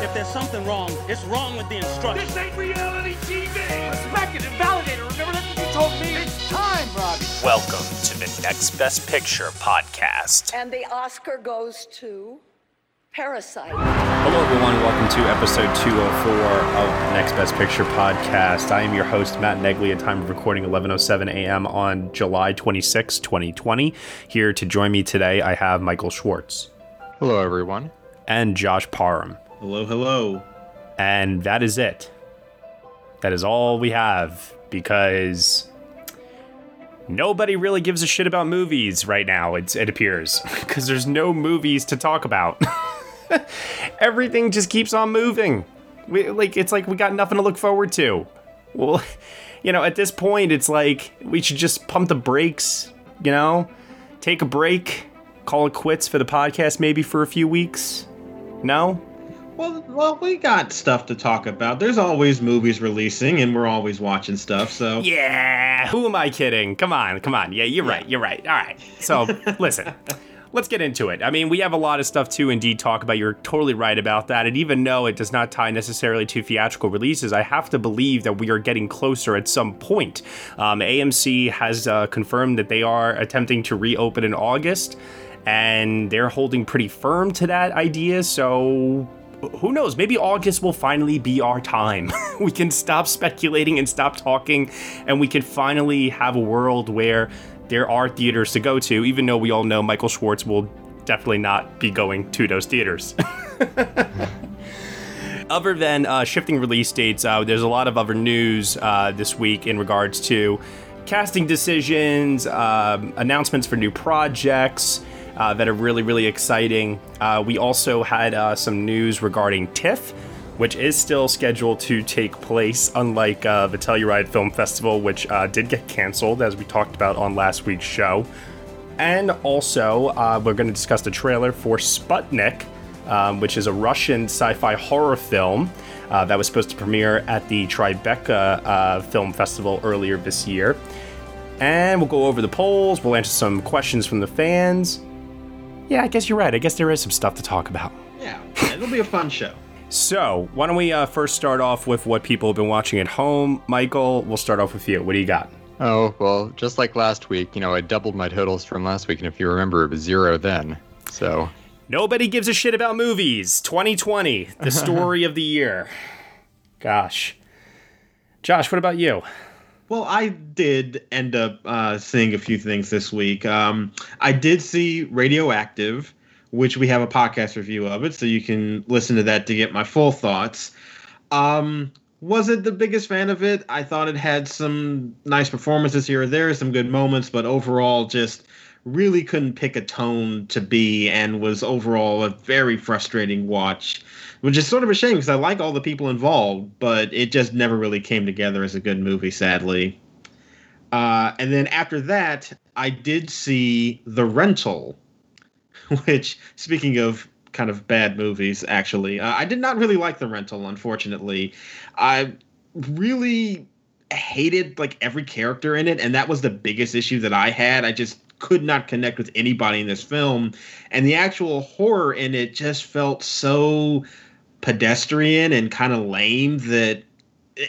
If there's something wrong, it's wrong with the instruction. This ain't reality TV! Respect it and validate it. Remember that's what you told me. It's time, Robbie. Welcome to the Next Best Picture podcast. And the Oscar goes to Parasite. Hello, everyone. Welcome to episode 204 of Next Best Picture podcast. I am your host, Matt Neglia, at time of recording 11:07 a.m. on July 26, 2020. Here to join me today, I have Michael Schwartz Hello, everyone. and Josh Parham, Hello, hello. and that is it. That is all we have because nobody really gives a shit about movies right now. It's, it appears because there's no movies to talk about. Everything just keeps on moving. We, like it's like we got nothing to look forward to. Well, you know, at this point, it's like we should just pump the brakes. You know, take a break, call it quits for the podcast, maybe for a few weeks. No, Well, well, we got stuff to talk about. There's always movies releasing, and we're always watching stuff. So Yeah, who am I kidding? Come on, come on. Yeah, you're right. You're right. All right. So, listen, let's get into it. I mean, we have a lot of stuff to indeed talk about. You're totally right about that. And even though it does not tie necessarily to theatrical releases, I have to believe that we are getting closer at some point. Um, AMC has uh, confirmed that they are attempting to reopen in August. And they're holding pretty firm to that idea. So who knows? Maybe August will finally be our time. we can stop speculating and stop talking, and we can finally have a world where there are theaters to go to, even though we all know Michael Schwartz will definitely not be going to those theaters. other than uh, shifting release dates, uh, there's a lot of other news uh, this week in regards to casting decisions, um, announcements for new projects uh, that are really, really exciting. Uh, we also had uh, some news regarding TIFF, which is still scheduled to take place, unlike uh, the Telluride Film Festival, which uh, did get canceled, as we talked about on last week's show. And also, uh, we're going to discuss the trailer for Sputnik, um, which is a Russian sci fi horror film that was supposed to premiere at the Tribeca Film Festival earlier this year. And we'll go over the polls, we'll answer some questions from the fans. Yeah, I guess you're right. I guess there is some stuff to talk about. yeah, it'll be a fun show. So, why don't we uh, first start off with what people have been watching at home? Michael, we'll start off with you. What do you got? Oh, well, just like last week, you know, I doubled my totals from last week, and if you remember, it was zero then. So, Nobody gives a shit about movies. 2020, the story of the year. Gosh. Josh, what about you? Well, I did end up uh, seeing a few things this week. Um, I did see Radioactive, which we have a podcast review of it, so you can listen to that to get my full thoughts. Um, wasn't the biggest fan of it. I thought it had some nice performances here or there, some good moments, but overall, just really couldn't pick a tone to be, and was overall a very frustrating watch. Which is sort of a shame because I like all the people involved, but it just never really came together as a good movie, sadly. Uh, and then after that, I did see The Rental, which, speaking of kind of bad movies, actually, uh, I did not really like The Rental, unfortunately. I really hated like every character in it, and that was the biggest issue that I had. I just could not connect with anybody in this film, and the actual horror in it just felt so pedestrian and kind of lame that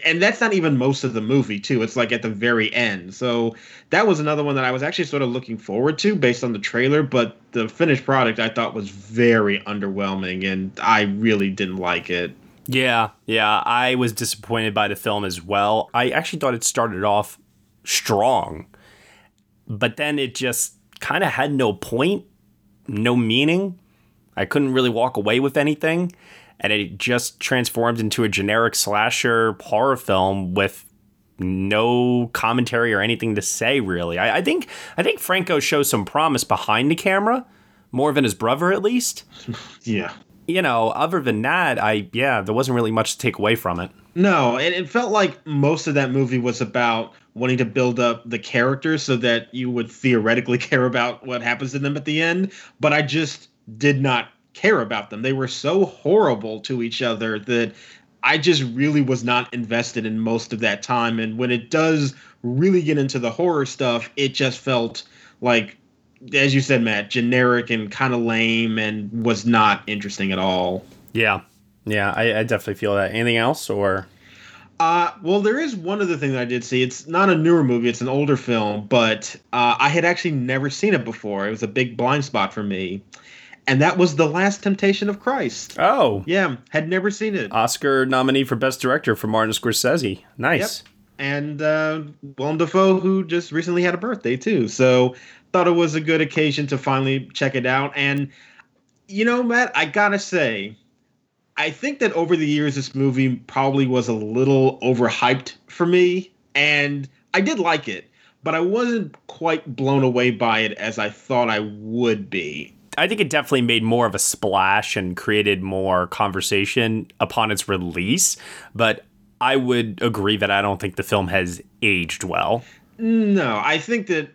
and that's not even most of the movie too. It's like at the very end. So that was another one that i was actually sort of looking forward to based on the trailer but the finished product i thought was very underwhelming and i really didn't like it. Yeah, yeah, I was disappointed by the film as well. I actually thought it started off strong, but then it just kind of had no point, no meaning. I couldn't really walk away with anything, and it just transformed into a generic slasher horror film with no commentary or anything to say really. I, I think I think Franco shows some promise behind the camera, more than his brother, at least. Yeah. You know, other than that, I yeah, there wasn't really much to take away from it. No, and it felt like most of that movie was about wanting to build up the characters so that you would theoretically care about what happens to them at the end. But I just did not care about them. They were so horrible to each other that I just really was not invested in most of that time. And when it does really get into the horror stuff, it just felt like, as you said, Matt, generic and kind of lame and was not interesting at all. Yeah, yeah, I, I definitely feel that. Anything else or? Uh, well, there is one other thing that I did see. It's not a newer movie; it's an older film, but uh, I had actually never seen it before. It was a big blind spot for me, and that was the Last Temptation of Christ. Oh, Yeah, had never seen it. Oscar nominee for Best Director for Martin Scorsese. Nice. yep. and uh, Willem Dafoe, who just recently had a birthday too. So thought it was a good occasion to finally check it out. And you know, Matt, I gotta say, I think that over the years, this movie probably was a little overhyped for me, and I did like it, but I wasn't quite blown away by it as I thought I would be. I think it definitely made more of a splash and created more conversation upon its release, but I would agree that I don't think the film has aged well. No, I think that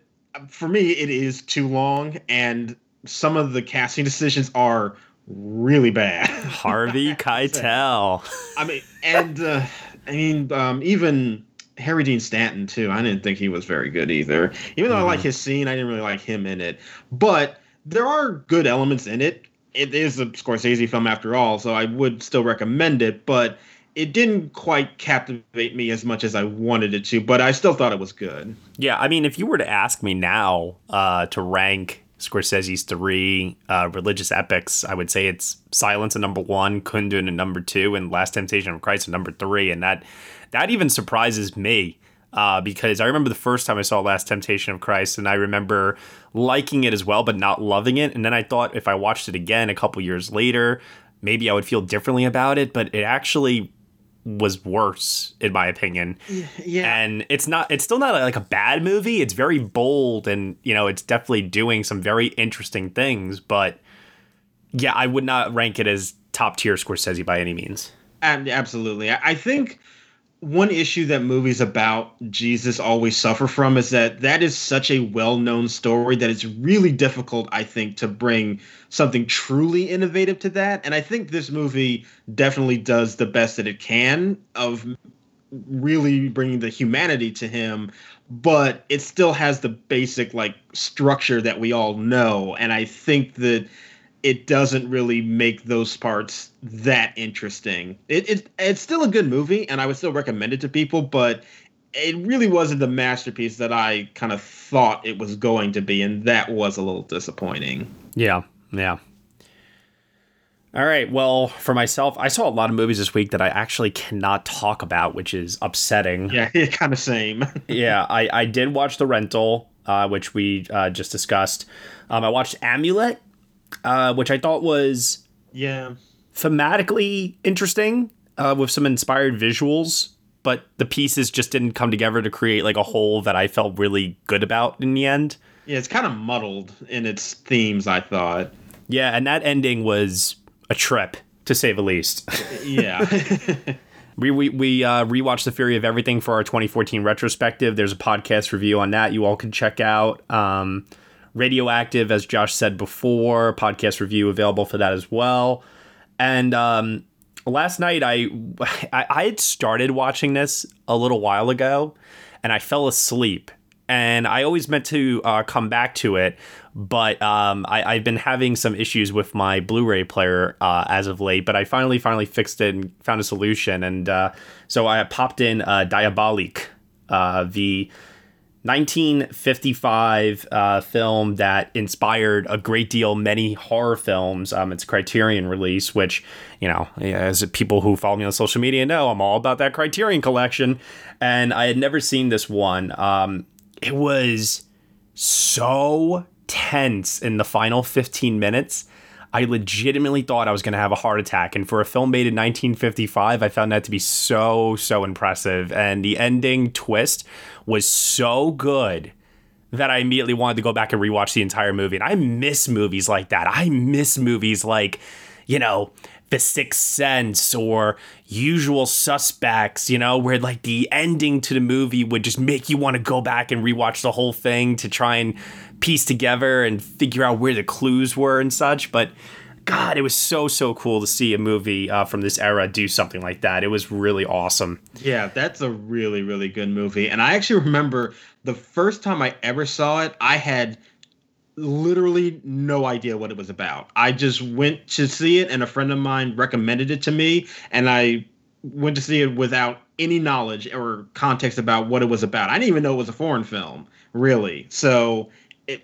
for me, it is too long, and some of the casting decisions are really bad. Harvey Keitel. I mean, and uh, I mean, um, even Harry Dean Stanton too. I didn't think he was very good either. Even though I like his scene, I didn't really like him in it. But there are good elements in it. It is a Scorsese film after all, so I would still recommend it. But it didn't quite captivate me as much as I wanted it to. But I still thought it was good. Yeah, I mean, if you were to ask me now uh, to rank Scorsese's three uh, religious epics, I would say it's Silence at number one, Kundun at number two, and Last Temptation of Christ at number three. And that that even surprises me uh, because I remember the first time I saw Last Temptation of Christ, and I remember liking it as well, but not loving it. And then I thought if I watched it again a couple years later, maybe I would feel differently about it. But it actually was worse in my opinion. Yeah. And it's not it's still not like a bad movie. It's very bold and you know, it's definitely doing some very interesting things, but yeah, I would not rank it as top tier Scorsese by any means. And absolutely. I I think one issue that movies about Jesus always suffer from is that that is such a well-known story that it's really difficult I think to bring something truly innovative to that. And I think this movie definitely does the best that it can of really bringing the humanity to him but it still has the basic like structure that we all know. And I think that it doesn't really make those parts that interesting. It, it it's still a good movie, and I would still recommend it to people, but it really wasn't the masterpiece that I kind of thought it was going to be, and that was a little disappointing. Yeah, yeah. All right. Well, for myself, I saw a lot of movies this week that I actually cannot talk about, which is upsetting. Yeah, kind of same. yeah, I, I did watch The Rental, uh, which we uh, just discussed. Um, I watched Amulet, uh, which I thought was yeah thematically interesting uh, with some inspired visuals, but the pieces just didn't come together to create like a whole that I felt really good about in the end. Yeah, it's kind of muddled in its themes, I thought. Yeah, and that ending was a trip to say the least. yeah. We we, we uh, rewatched The Theory of Everything for our 2014 retrospective. There's a podcast review on that you all can check out. Um, Radioactive, as Josh said before, podcast review available for that as well. And um, last night I, I I had started watching this a little while ago, and I fell asleep. And I always meant to uh, come back to it, but um, I, I've been having some issues with my Blu-ray player uh, as of late. But I finally, finally fixed it and found a solution. And uh, so I popped in uh, Diabolique, uh, the 1955 uh, film that inspired a great deal many horror films. Um, it's Criterion release, which you know, as people who follow me on social media know, I'm all about that Criterion collection, and I had never seen this one. Um, it was so tense in the final 15 minutes. I legitimately thought I was going to have a heart attack. And for a film made in 1955, I found that to be so, so impressive. And the ending twist was so good that I immediately wanted to go back and rewatch the entire movie. And I miss movies like that. I miss movies like, you know, The Sixth Sense or Usual Suspects, you know, where like the ending to the movie would just make you want to go back and rewatch the whole thing to try and piece together and figure out where the clues were and such. But God, it was so so cool to see a movie uh, from this era do something like that. It was really awesome. Yeah, that's a really really good movie. And I actually remember the first time I ever saw it, I had literally no idea what it was about. I just went to see it and a friend of mine recommended it to me and I went to see it without any knowledge or context about what it was about. I didn't even know it was a foreign film, really. So it,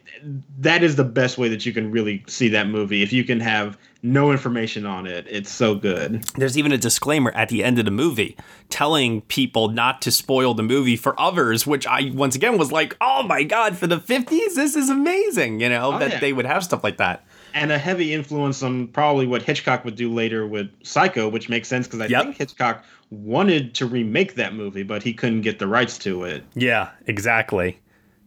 that is the best way that you can really see that movie. If you can have no information on it, it's so good. There's even a disclaimer at the end of the movie telling people not to spoil the movie for others, which I once again was like, oh my god, for the 50s, this is amazing, you know, Oh, that yeah. they would have stuff like that. And a heavy influence on probably what Hitchcock would do later with Psycho, which makes sense because I Yep. think Hitchcock wanted to remake that movie, but he couldn't get the rights to it. Yeah, exactly.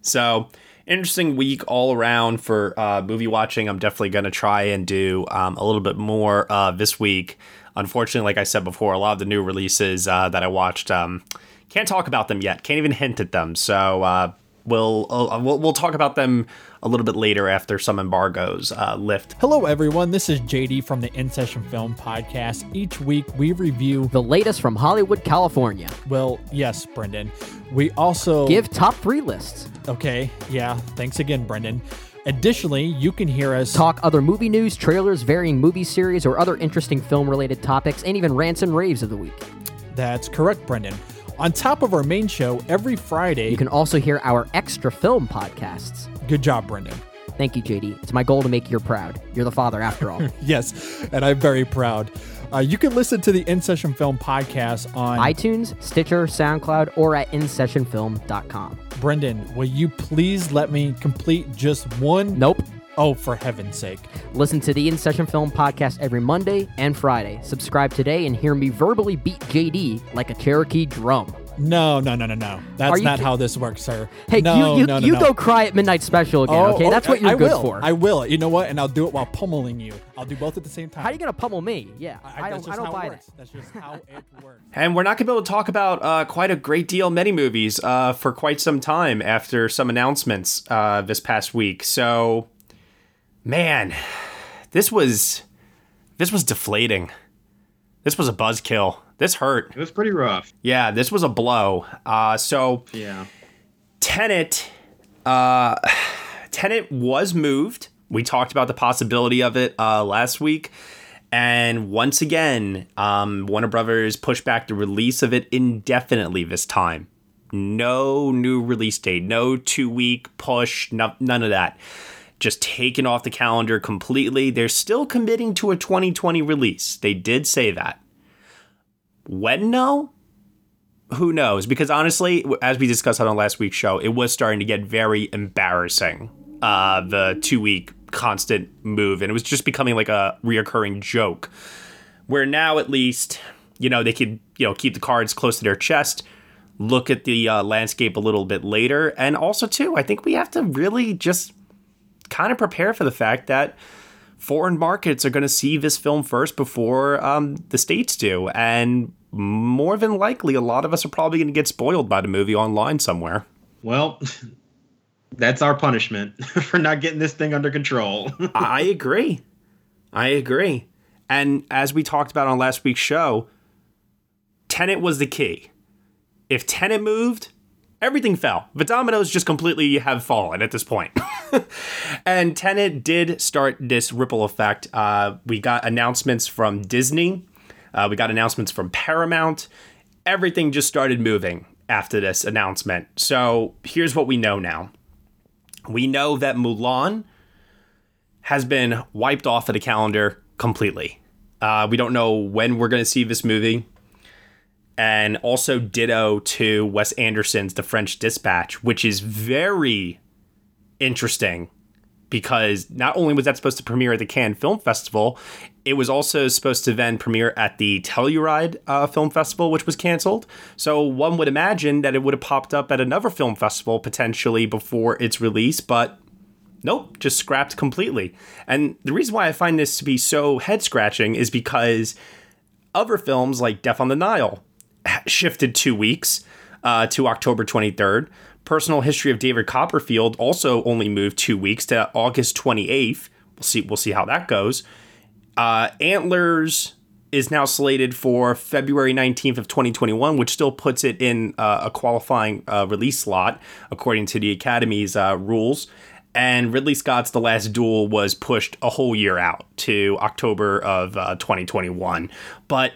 So, interesting week all around for uh, movie watching. I'm definitely going to try and do um, a little bit more uh, this week. Unfortunately, like I said before, a lot of the new releases uh, that I watched um, can't talk about them yet. Can't even hint at them. So uh, we'll, uh, we'll we'll talk about them a little bit later after some embargoes uh, lift. Hello, everyone. This is JD from the In Session Film Podcast. Each week we review the latest from Hollywood, California. Well, yes, Brendan. We also give top three lists. Okay, yeah. Thanks again, Brendan. Additionally, you can hear us talk other movie news, trailers, varying movie series, or other interesting film related topics, and even rants and raves of the week. That's correct, Brendan. On top of our main show, every Friday, you can also hear our extra film podcasts. Good job, Brendan. Thank you, JD. It's my goal to make you proud. You're the father, after all. yes, and I'm very proud. Uh, you can listen to the In Session Film podcast on iTunes, Stitcher, SoundCloud, or at InSessionFilm.com. Brendan, will you please let me complete just one? Nope. Oh, for heaven's sake. Listen to the In Session Film podcast every Monday and Friday. Subscribe today and hear me verbally beat JD like a Cherokee drum. No, no, no, no, no. That's not how this works, sir. Hey, no, you you, no, no, you no. go cry at midnight special again, Oh, okay? oh, That's what you're I good will. for. I will. You know what? And I'll do it while pummeling you. I'll do both at the same time. How are you gonna pummel me? Yeah, I, that's don't. I don't how it buy works. that. That's just how it works. And we're not going to be able to talk about uh, quite a great deal many movies uh, for quite some time after some announcements uh, this past week. So, man, this was this was deflating. This was a buzzkill. This hurt. It was pretty rough. Yeah, this was a blow. Uh, so Yeah. Tenet, uh, Tenet was moved. We talked about the possibility of it uh, last week. And once again, um, Warner Brothers pushed back the release of it indefinitely this time. No new release date, no two week push, no, none of that. Just taken off the calendar completely. They're still committing to a 2020 release. They did say that. When no? Who knows? Because honestly, as we discussed on last week's show, it was starting to get very embarrassing. Uh, the two week constant move, and it was just becoming like a reoccurring joke. Where now, at least, you know, they could, you know, keep the cards close to their chest, look at the uh, landscape a little bit later, and also, too, I think we have to really just kind of prepare for the fact that foreign markets are going to see this film first before um, the states do, and more than likely, a lot of us are probably going to get spoiled by the movie online somewhere. Well, that's our punishment for not getting this thing under control. I agree. I agree. And as we talked about on last week's show, Tenet was the key. If Tenet moved, everything fell. The dominoes just completely have fallen at this point. and Tenet did start this ripple effect. Uh, we got announcements from Disney, uh, we got announcements from Paramount. Everything just started moving after this announcement. So here's what we know now we know that Mulan has been wiped off of the calendar completely. Uh, we don't know when we're going to see this movie. And also ditto to Wes Anderson's The French Dispatch, which is very interesting because not only was that supposed to premiere at the Cannes Film Festival, it was also supposed to then premiere at the Telluride uh, Film Festival, which was canceled. So one would imagine that it would have popped up at another film festival potentially before its release, but nope, just scrapped completely. And the reason why I find this to be so head scratching is because other films like Death on the Nile shifted two weeks uh, to October 23rd. Personal History of David Copperfield also only moved two weeks to August 28th. We'll see. We'll see how that goes. Uh, Antlers is now slated for February 19th of 2021, which still puts it in uh, a qualifying uh, release slot according to the Academy's uh, rules. And Ridley Scott's The Last Duel was pushed a whole year out to October of uh, 2021. But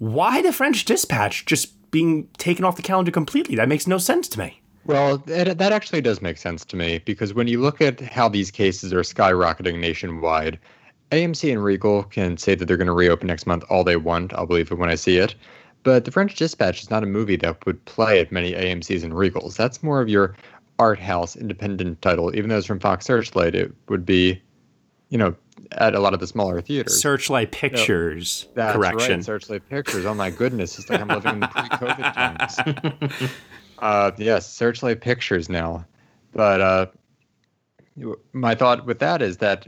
why the French Dispatch just being taken off the calendar completely? That makes no sense to me. Well, that, that actually does make sense to me because when you look at how these cases are skyrocketing nationwide, AMC and Regal can say that they're going to reopen next month all they want. I'll believe it when I see it. But The French Dispatch is not a movie that would play at many AMCs and Regals. That's more of your art house independent title. Even though it's from Fox Searchlight, it would be, you know, at a lot of the smaller theaters. Searchlight Pictures. No, that's correction. Right, Searchlight Pictures. Oh my goodness, it's like I'm living in the pre-COVID times. uh, yes, Searchlight Pictures now. But uh, my thought with that is that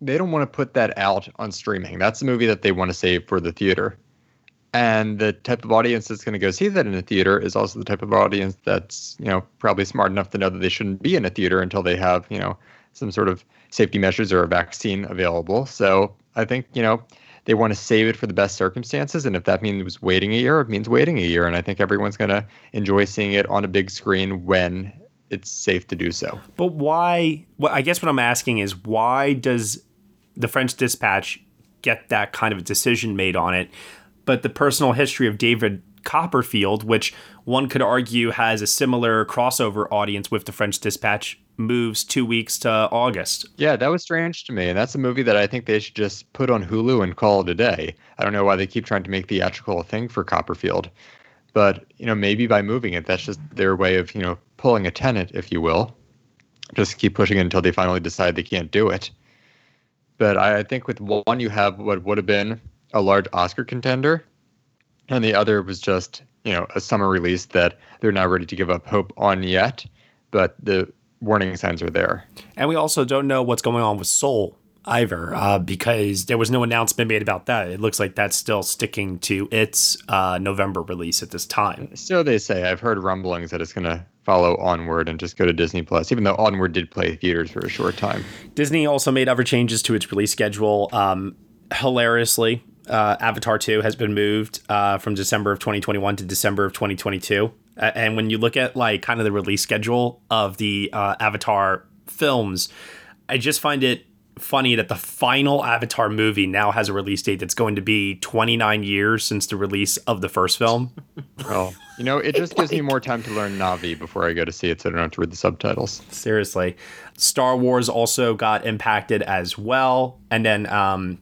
they don't want to put that out on streaming. That's the movie that they want to save for the theater. And the type of audience that's going to go see that in a theater is also the type of audience that's, you know, probably smart enough to know that they shouldn't be in a theater until they have, you know, some sort of safety measures or a vaccine available. So I think, you know, they want to save it for the best circumstances. And if that means waiting a year, it means waiting a year. And I think everyone's going to enjoy seeing it on a big screen when it's safe to do so. But why? Well, I guess what I'm asking is why does the French Dispatch get that kind of decision made on it? But the personal history of David Copperfield, which one could argue has a similar crossover audience with the French Dispatch, moves two weeks to August. Yeah, that was strange to me. And that's a movie that I think they should just put on Hulu and call it a day. I don't know why they keep trying to make theatrical a thing for Copperfield. But, you know, maybe by moving it, that's just their way of, you know, pulling a Tenet, if you will. Just keep pushing it until they finally decide they can't do it. But I think with one, you have what would have been a large Oscar contender, and the other was just, you know, a summer release that they're not ready to give up hope on yet. But the warning signs are there. And we also don't know what's going on with Soul either, uh, because there was no announcement made about that. It looks like that's still sticking to its uh, November release at this time. So they say. I've heard rumblings that it's going to follow Onward and just go to Disney Plus, even though Onward did play theaters for a short time. Disney also made other changes to its release schedule. Um, hilariously, uh, Avatar 2 has been moved uh, from December of 2021 to December of 2022. And when you look at like kind of the release schedule of the uh, Avatar films, I just find it funny that the final Avatar movie now has a release date that's going to be 29 years since the release of the first film. well, you know, it just gives me more time to learn Na'vi before I go to see it so I don't have to read the subtitles. Seriously. Star Wars also got impacted as well. And then um,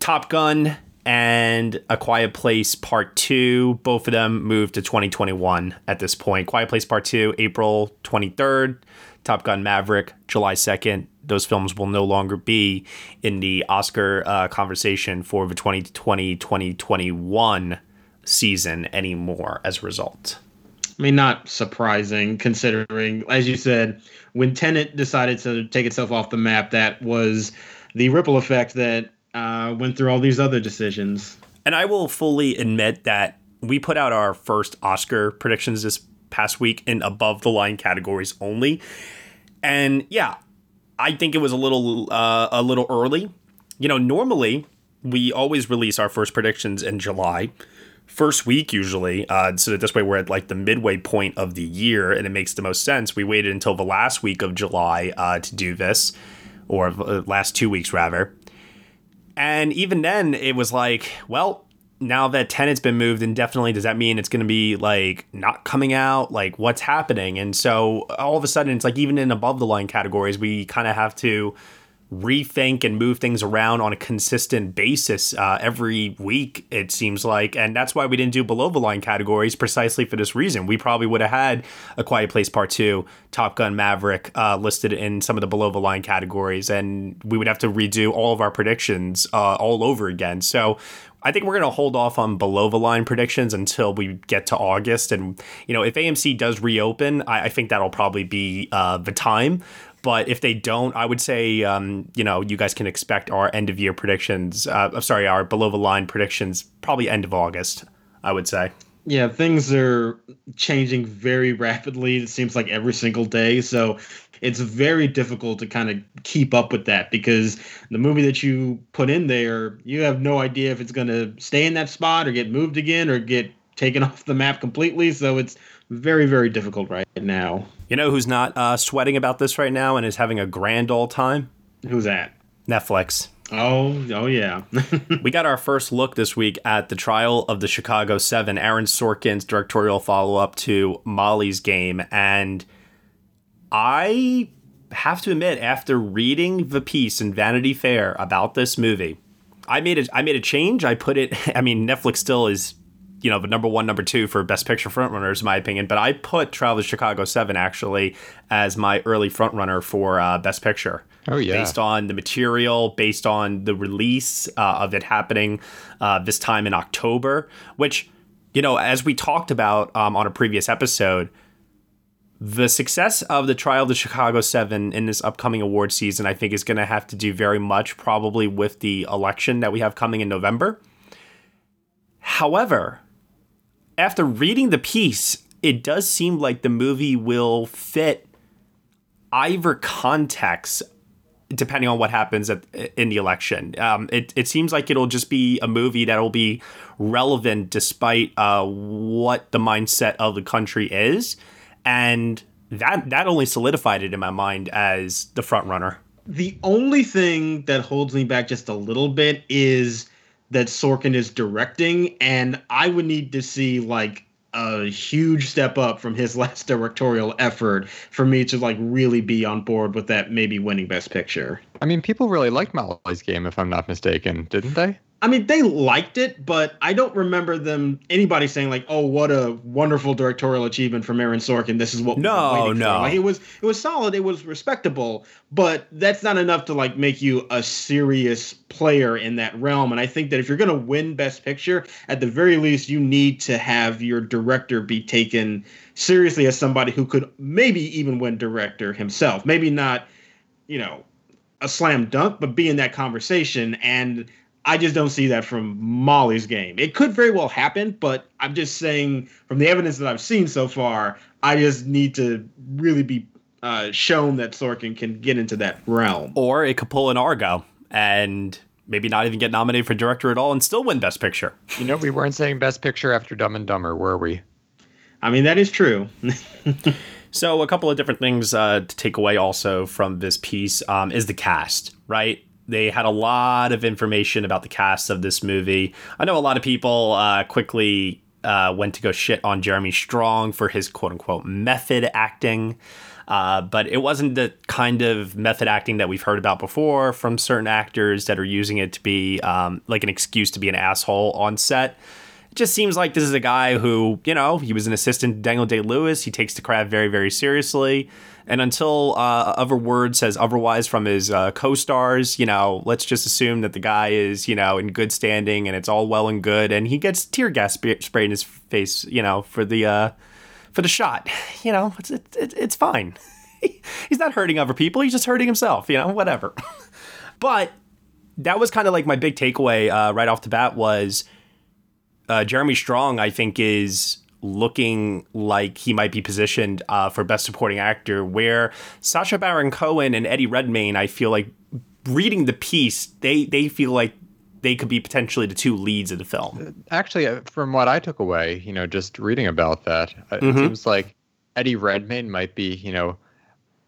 Top Gun and A Quiet Place Part 2, both of them moved to 2021 at this point. Quiet Place Part 2, April 23rd. Top Gun Maverick, July 2nd. Those films will no longer be in the Oscar uh, conversation for the 2020 2021 season anymore as a result. I mean, not surprising considering, as you said, when Tenet decided to take itself off the map, that was the ripple effect that uh, went through all these other decisions. And I will fully admit that we put out our first Oscar predictions this past week in above the line categories only. And yeah, I think it was a little uh, a little early. You know, normally we always release our first predictions in July, first week usually, uh, so that this way we're at like the midway point of the year, and it makes the most sense. We waited until the last week of July uh, to do this, or uh, last two weeks rather. And even then, it was like, well, now that Tenet's been moved indefinitely, does that mean it's going to be like not coming out? Like, what's happening? And so all of a sudden, it's like even in above the line categories, we kind of have to rethink and move things around on a consistent basis uh, every week, it seems like. And that's why we didn't do below the line categories precisely for this reason. We probably would have had A Quiet Place Part 2, Top Gun Maverick uh, listed in some of the below the line categories, and we would have to redo all of our predictions uh, all over again. So I think we're going to hold off on below the line predictions until we get to August. And, you know, if AMC does reopen, I, I think that'll probably be uh, the time. But if they don't, I would say, um, you know, you guys can expect our end of year predictions. Uh, sorry, our below the line predictions probably end of August, I would say. Yeah, things are changing very rapidly. It seems like every single day. So it's very difficult to kind of keep up with that because the movie that you put in there, you have no idea if it's going to stay in that spot or get moved again or get taken off the map completely. So it's very, very difficult right now. You know who's not uh, sweating about this right now and is having a grand old time? Who's that? Netflix. Oh, oh yeah. we got our first look this week at the trial of the Chicago Seven, Aaron Sorkin's directorial follow-up to Molly's Game, and I have to admit, after reading the piece in Vanity Fair about this movie, I made a I made a change. I put it. I mean, Netflix still is you know the number one, number two for best picture frontrunners, in my opinion. But I put Trial of Chicago Seven actually as my early frontrunner for uh, best picture. Oh yeah, based on the material, based on the release uh, of it happening uh, this time in October, which you know, as we talked about um, on a previous episode. The success of the trial of the Chicago Seven in this upcoming award season, I think, is going to have to do very much probably with the election that we have coming in November. However, after reading the piece, it does seem like the movie will fit either context depending on what happens at, in the election. Um, it, it seems like it'll just be a movie that will be relevant despite uh, what the mindset of the country is. And that, that only solidified it in my mind as the front runner. The only thing that holds me back just a little bit is that Sorkin is directing, and I would need to see like a huge step up from his last directorial effort for me to like really be on board with that maybe winning best picture. I mean, people really liked Molly's game if I'm not mistaken, didn't they? I mean, they liked it, but I don't remember them anybody saying like, "Oh, what a wonderful directorial achievement from Aaron Sorkin. This is what no, no." Like it was, it was solid. It was respectable, but that's not enough to like make you a serious player in that realm. And I think that if you're going to win Best Picture, at the very least, you need to have your director be taken seriously as somebody who could maybe even win director himself. Maybe not, you know, a slam dunk, but be in that conversation and I just don't see that from Molly's game. It could very well happen, but I'm just saying from the evidence that I've seen so far, I just need to really be uh, shown that Sorkin can get into that realm. Or it could pull an Argo and maybe not even get nominated for director at all and still win Best Picture. You know, we weren't saying Best Picture after Dumb and Dumber, were we? I mean, that is true. so, a couple of different things uh, to take away also from this piece um, is the cast, right? They had a lot of information about the cast of this movie. I know a lot of people uh, quickly uh, went to go shit on Jeremy Strong for his quote unquote method acting. Uh, but it wasn't the kind of method acting that we've heard about before from certain actors that are using it to be um, like an excuse to be an asshole on set. It just seems like this is a guy who, you know, he was an assistant to Daniel Day Lewis. He takes the craft very, very seriously. And until uh, other word says otherwise from his uh, co-stars, you know, let's just assume that the guy is, you know, in good standing and it's all well and good. And he gets tear gas sprayed in his face, you know, for the uh, for the shot. You know, it's it, it, it's fine. He's not hurting other people. He's just hurting himself. You know, whatever. but that was kind of like my big takeaway uh, right off the bat was uh, Jeremy Strong. I think is looking like he might be positioned uh, for Best Supporting Actor, where Sacha Baron Cohen and Eddie Redmayne, I feel like reading the piece, they they feel like they could be potentially the two leads of the film. Actually, uh, from what I took away, you know, just reading about that, uh, it mm-hmm. seems like Eddie Redmayne might be, you know,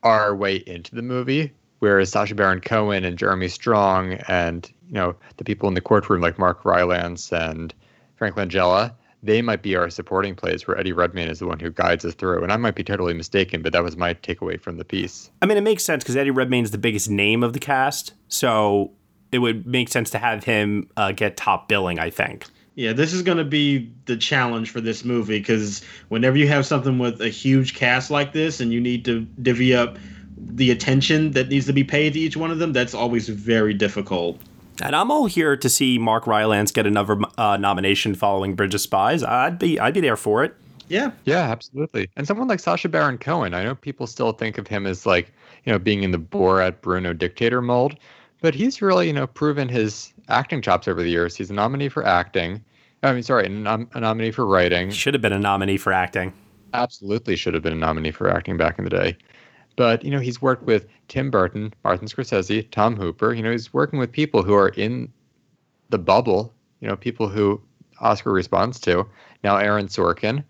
our way into the movie, whereas Sacha Baron Cohen and Jeremy Strong and you know the people in the courtroom like Mark Rylance and Frank Langella they might be our supporting plays where Eddie Redmayne is the one who guides us through. And I might be totally mistaken, but that was my takeaway from the piece. I mean, it makes sense because Eddie Redmayne is the biggest name of the cast, so it would make sense to have him uh, get top billing. I think. Yeah, this is going to be the challenge for this movie because whenever you have something with a huge cast like this and you need to divvy up the attention that needs to be paid to each one of them, that's always very difficult. And I'm all here to see Mark Rylance get another uh, nomination following Bridge of Spies. I'd be I'd be there for it. Yeah. Yeah, absolutely. And someone like Sacha Baron Cohen, I know people still think of him as like, you know, being in the Borat Bruno dictator mold, but he's really, you know, proven his acting chops over the years. He's a nominee for acting. I mean, sorry, a, nom- a nominee for writing. Should have been a nominee for acting. Absolutely should have been a nominee for acting back in the day. But, you know, he's worked with Tim Burton, Martin Scorsese, Tom Hooper. You know, he's working with people who are in the bubble, you know, people who Oscar responds to. Now, Aaron Sorkin.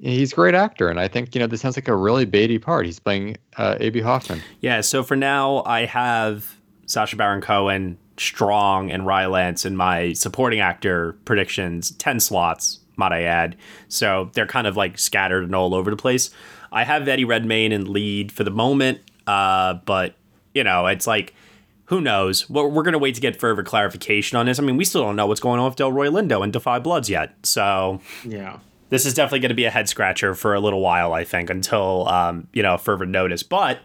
He's a great actor, and I think you know this sounds like a really baity part. He's playing uh, Abbie Hoffman. Yeah. So for now, I have Sacha Baron Cohen, Strong, and Rylance in my supporting actor predictions. Ten slots, might I add. So they're kind of like scattered and all over the place. I have Eddie Redmayne in lead for the moment, uh, but you know, it's like who knows? We're, we're going to wait to get further clarification on this. I mean, we still don't know what's going on with Delroy Lindo and Da 5 Bloods yet. So yeah, this is definitely going to be a head scratcher for a little while, I think, until um, you know further notice. But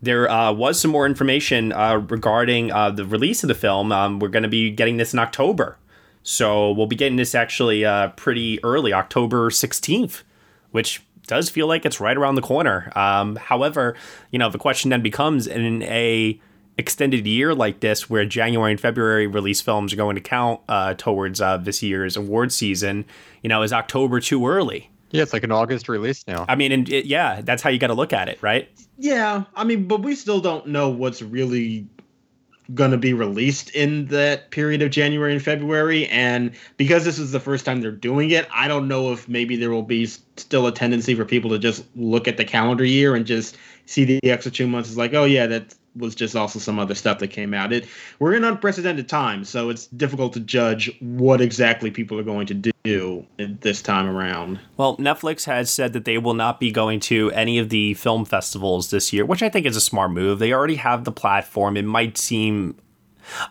there uh, was some more information uh, regarding uh, the release of the film. Um, we're going to be getting this in October, so we'll be getting this actually uh, pretty early, October sixteenth, which does feel like it's right around the corner. Um, however, you know the question then becomes in a extended year like this, where January and February release films are going to count uh, towards uh, this year's award season, you know, is October too early? Yeah, it's like an August release now. I mean, and it, yeah, that's how you got to look at it, right? Yeah, I mean, but we still don't know what's really going to be released in that period of January and February. And because this is the first time they're doing it, I don't know if maybe there will be still a tendency for people to just look at the calendar year and just see the extra two months as like, oh, yeah, that was just also some other stuff that came out. It we're in unprecedented times, so it's difficult to judge what exactly people are going to do this time around. Well, Netflix has said that they will not be going to any of the film festivals this year, which I think is a smart move. They already have the platform. It might seem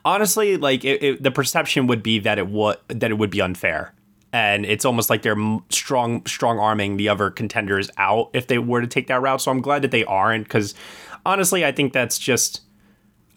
honestly like it, it, the perception would be that it would that it would be unfair. And it's almost like they're strong, strong arming the other contenders out if they were to take that route. So I'm glad that they aren't, because honestly, I think that's just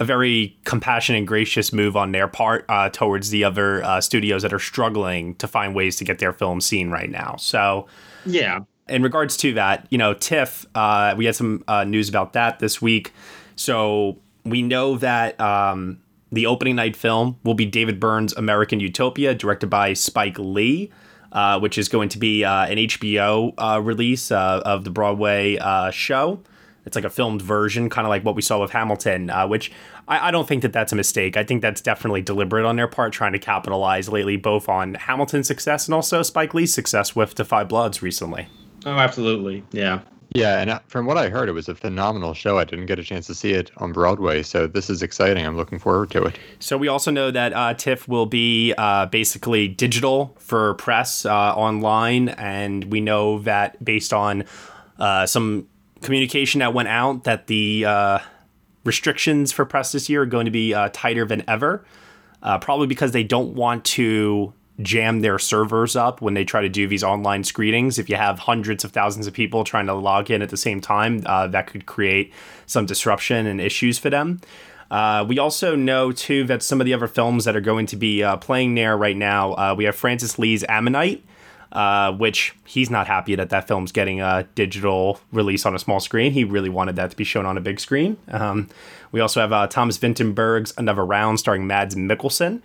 a very compassionate and gracious move on their part uh, towards the other uh, studios that are struggling to find ways to get their film seen right now. So, yeah. In regards to that, you know, TIFF, uh, we had some uh, news about that this week. So we know that um, the opening night film will be David Byrne's American Utopia, directed by Spike Lee. Uh, which is going to be uh, an HBO uh, release uh, of the Broadway uh, show. It's like a filmed version, kind of like what we saw with Hamilton, uh, which I, I, don't think that that's a mistake. I think that's definitely deliberate on their part, trying to capitalize lately both on Hamilton's success and also Spike Lee's success with Da 5 Bloods recently. Oh, absolutely. Yeah. Yeah, and from what I heard, it was a phenomenal show. I didn't get a chance to see it on Broadway, so this is exciting. I'm looking forward to it. So we also know that uh, TIFF will be uh, basically digital for press uh, online, and we know that based on uh, some communication that went out, that the uh, restrictions for press this year are going to be uh, tighter than ever. probably because they don't want to jam their servers up when they try to do these online screenings. If you have hundreds of thousands of people trying to log in at the same time, uh, that could create some disruption and issues for them. Uh, we also know too that some of the other films that are going to be uh, playing there right now, uh, we have Francis Lee's Ammonite. Uh, which he's not happy that that film's getting a digital release on a small screen. He really wanted that to be shown on a big screen. Um, we also have uh, Thomas Vinterberg's Another Round starring Mads Mikkelsen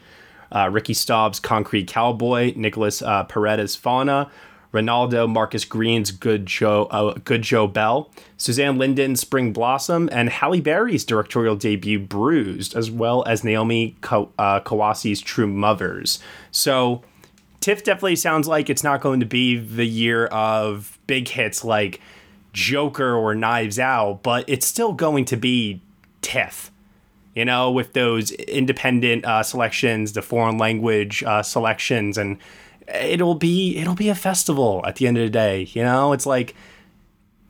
uh, Ricky Staub's Concrete Cowboy, Nicholas uh, Pereda's Fauna, Reinaldo Marcus Green's Good Joe uh, Good Joe Bell, Suzanne Lindon's Spring Blossom, and Halle Berry's directorial debut Bruised, as well as Naomi Ko- uh, Kawase's True Mothers. So TIFF definitely sounds like it's not going to be the year of big hits like Joker or Knives Out, but it's still going to be TIFF you know, with those independent uh, selections, the foreign language uh, selections, and it'll be it'll be a festival at the end of the day. You know, it's like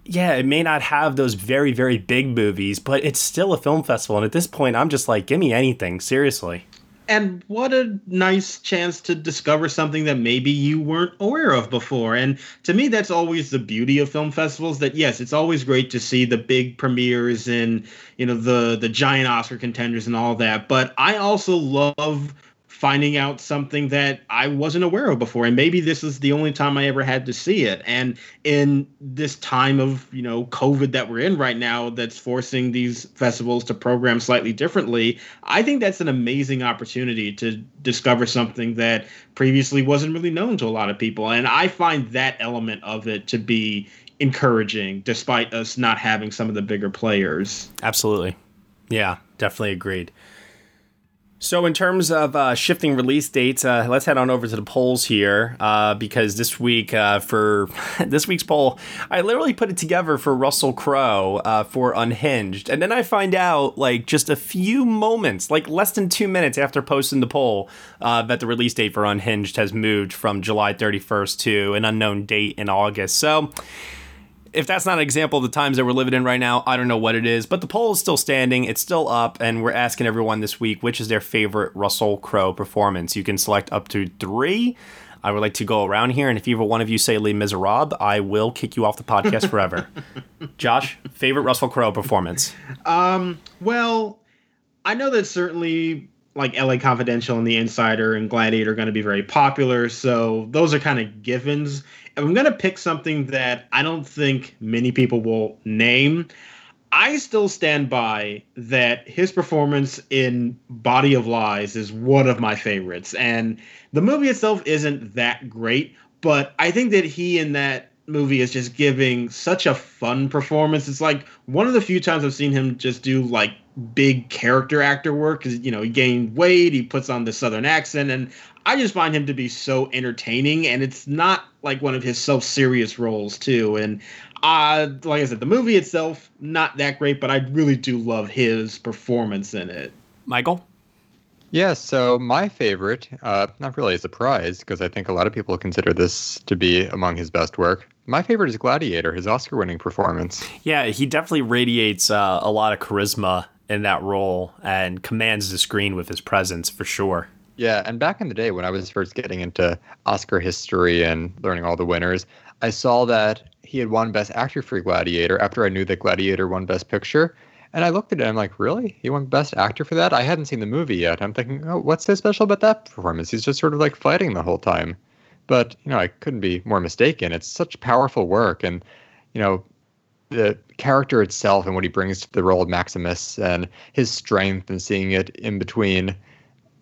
yeah, it may not have those very very big movies, but it's still a film festival. And at this point, I'm just like, give me anything, seriously. And what a nice chance to discover something that maybe you weren't aware of before. And to me, that's always the beauty of film festivals. That yes, it's always great to see the big premieres and you know the the giant Oscar contenders and all that. But I also love finding out something that I wasn't aware of before. And maybe this is the only time I ever had to see it. And in this time of, you know, COVID that we're in right now, that's forcing these festivals to program slightly differently, I think that's an amazing opportunity to discover something that previously wasn't really known to a lot of people. And I find that element of it to be encouraging, despite us not having some of the bigger players. Absolutely. Yeah, definitely agreed. So, in terms of uh, shifting release dates, uh, let's head on over to the polls here uh, because this week, uh, for this week's poll, I literally put it together for Russell Crowe uh, for Unhinged. And then I find out, like, just a few moments, like less than two minutes after posting the poll, uh, that the release date for Unhinged has moved from July 31st to an unknown date in August. So, if that's not an example of the times that we're living in right now, I don't know what it is. But the poll is still standing, it's still up, and we're asking everyone this week which is their favorite Russell Crowe performance. You can select up to three. I would like to go around here, and if either one of you say Les Miserables, I will kick you off the podcast forever. Josh, favorite Russell Crowe performance? Um, well, I know that certainly like LA Confidential and The Insider and Gladiator are going to be very popular, so those are kind of givens. I'm going to pick something that I don't think many people will name, I still stand by that his performance in Body of Lies is one of my favorites. And the movie itself isn't that great, but I think that he in that movie is just giving such a fun performance. It's like one of the few times I've seen him just do like big character actor work because you know he gained weight, he puts on the southern accent, and I just find him to be so entertaining. And it's not like one of his self serious roles too. And uh, like I said, the movie itself not that great, but I really do love his performance in it. Michael. Yeah, so my favorite, uh, not really a surprise, because I think a lot of people consider this to be among his best work. My favorite is Gladiator, his Oscar winning performance. Yeah, he definitely radiates uh, a lot of charisma in that role and commands the screen with his presence for sure. Yeah, and back in the day when I was first getting into Oscar history and learning all the winners, I saw that he had won Best Actor for Gladiator after I knew that Gladiator won Best Picture. And I looked at it and I'm like, really? He won Best Actor for that? I hadn't seen the movie yet. I'm thinking, oh, what's so special about that performance? He's just sort of like fighting the whole time. But, you know, I couldn't be more mistaken. It's such powerful work. And, you know, the character itself and what he brings to the role of Maximus and his strength and seeing it in between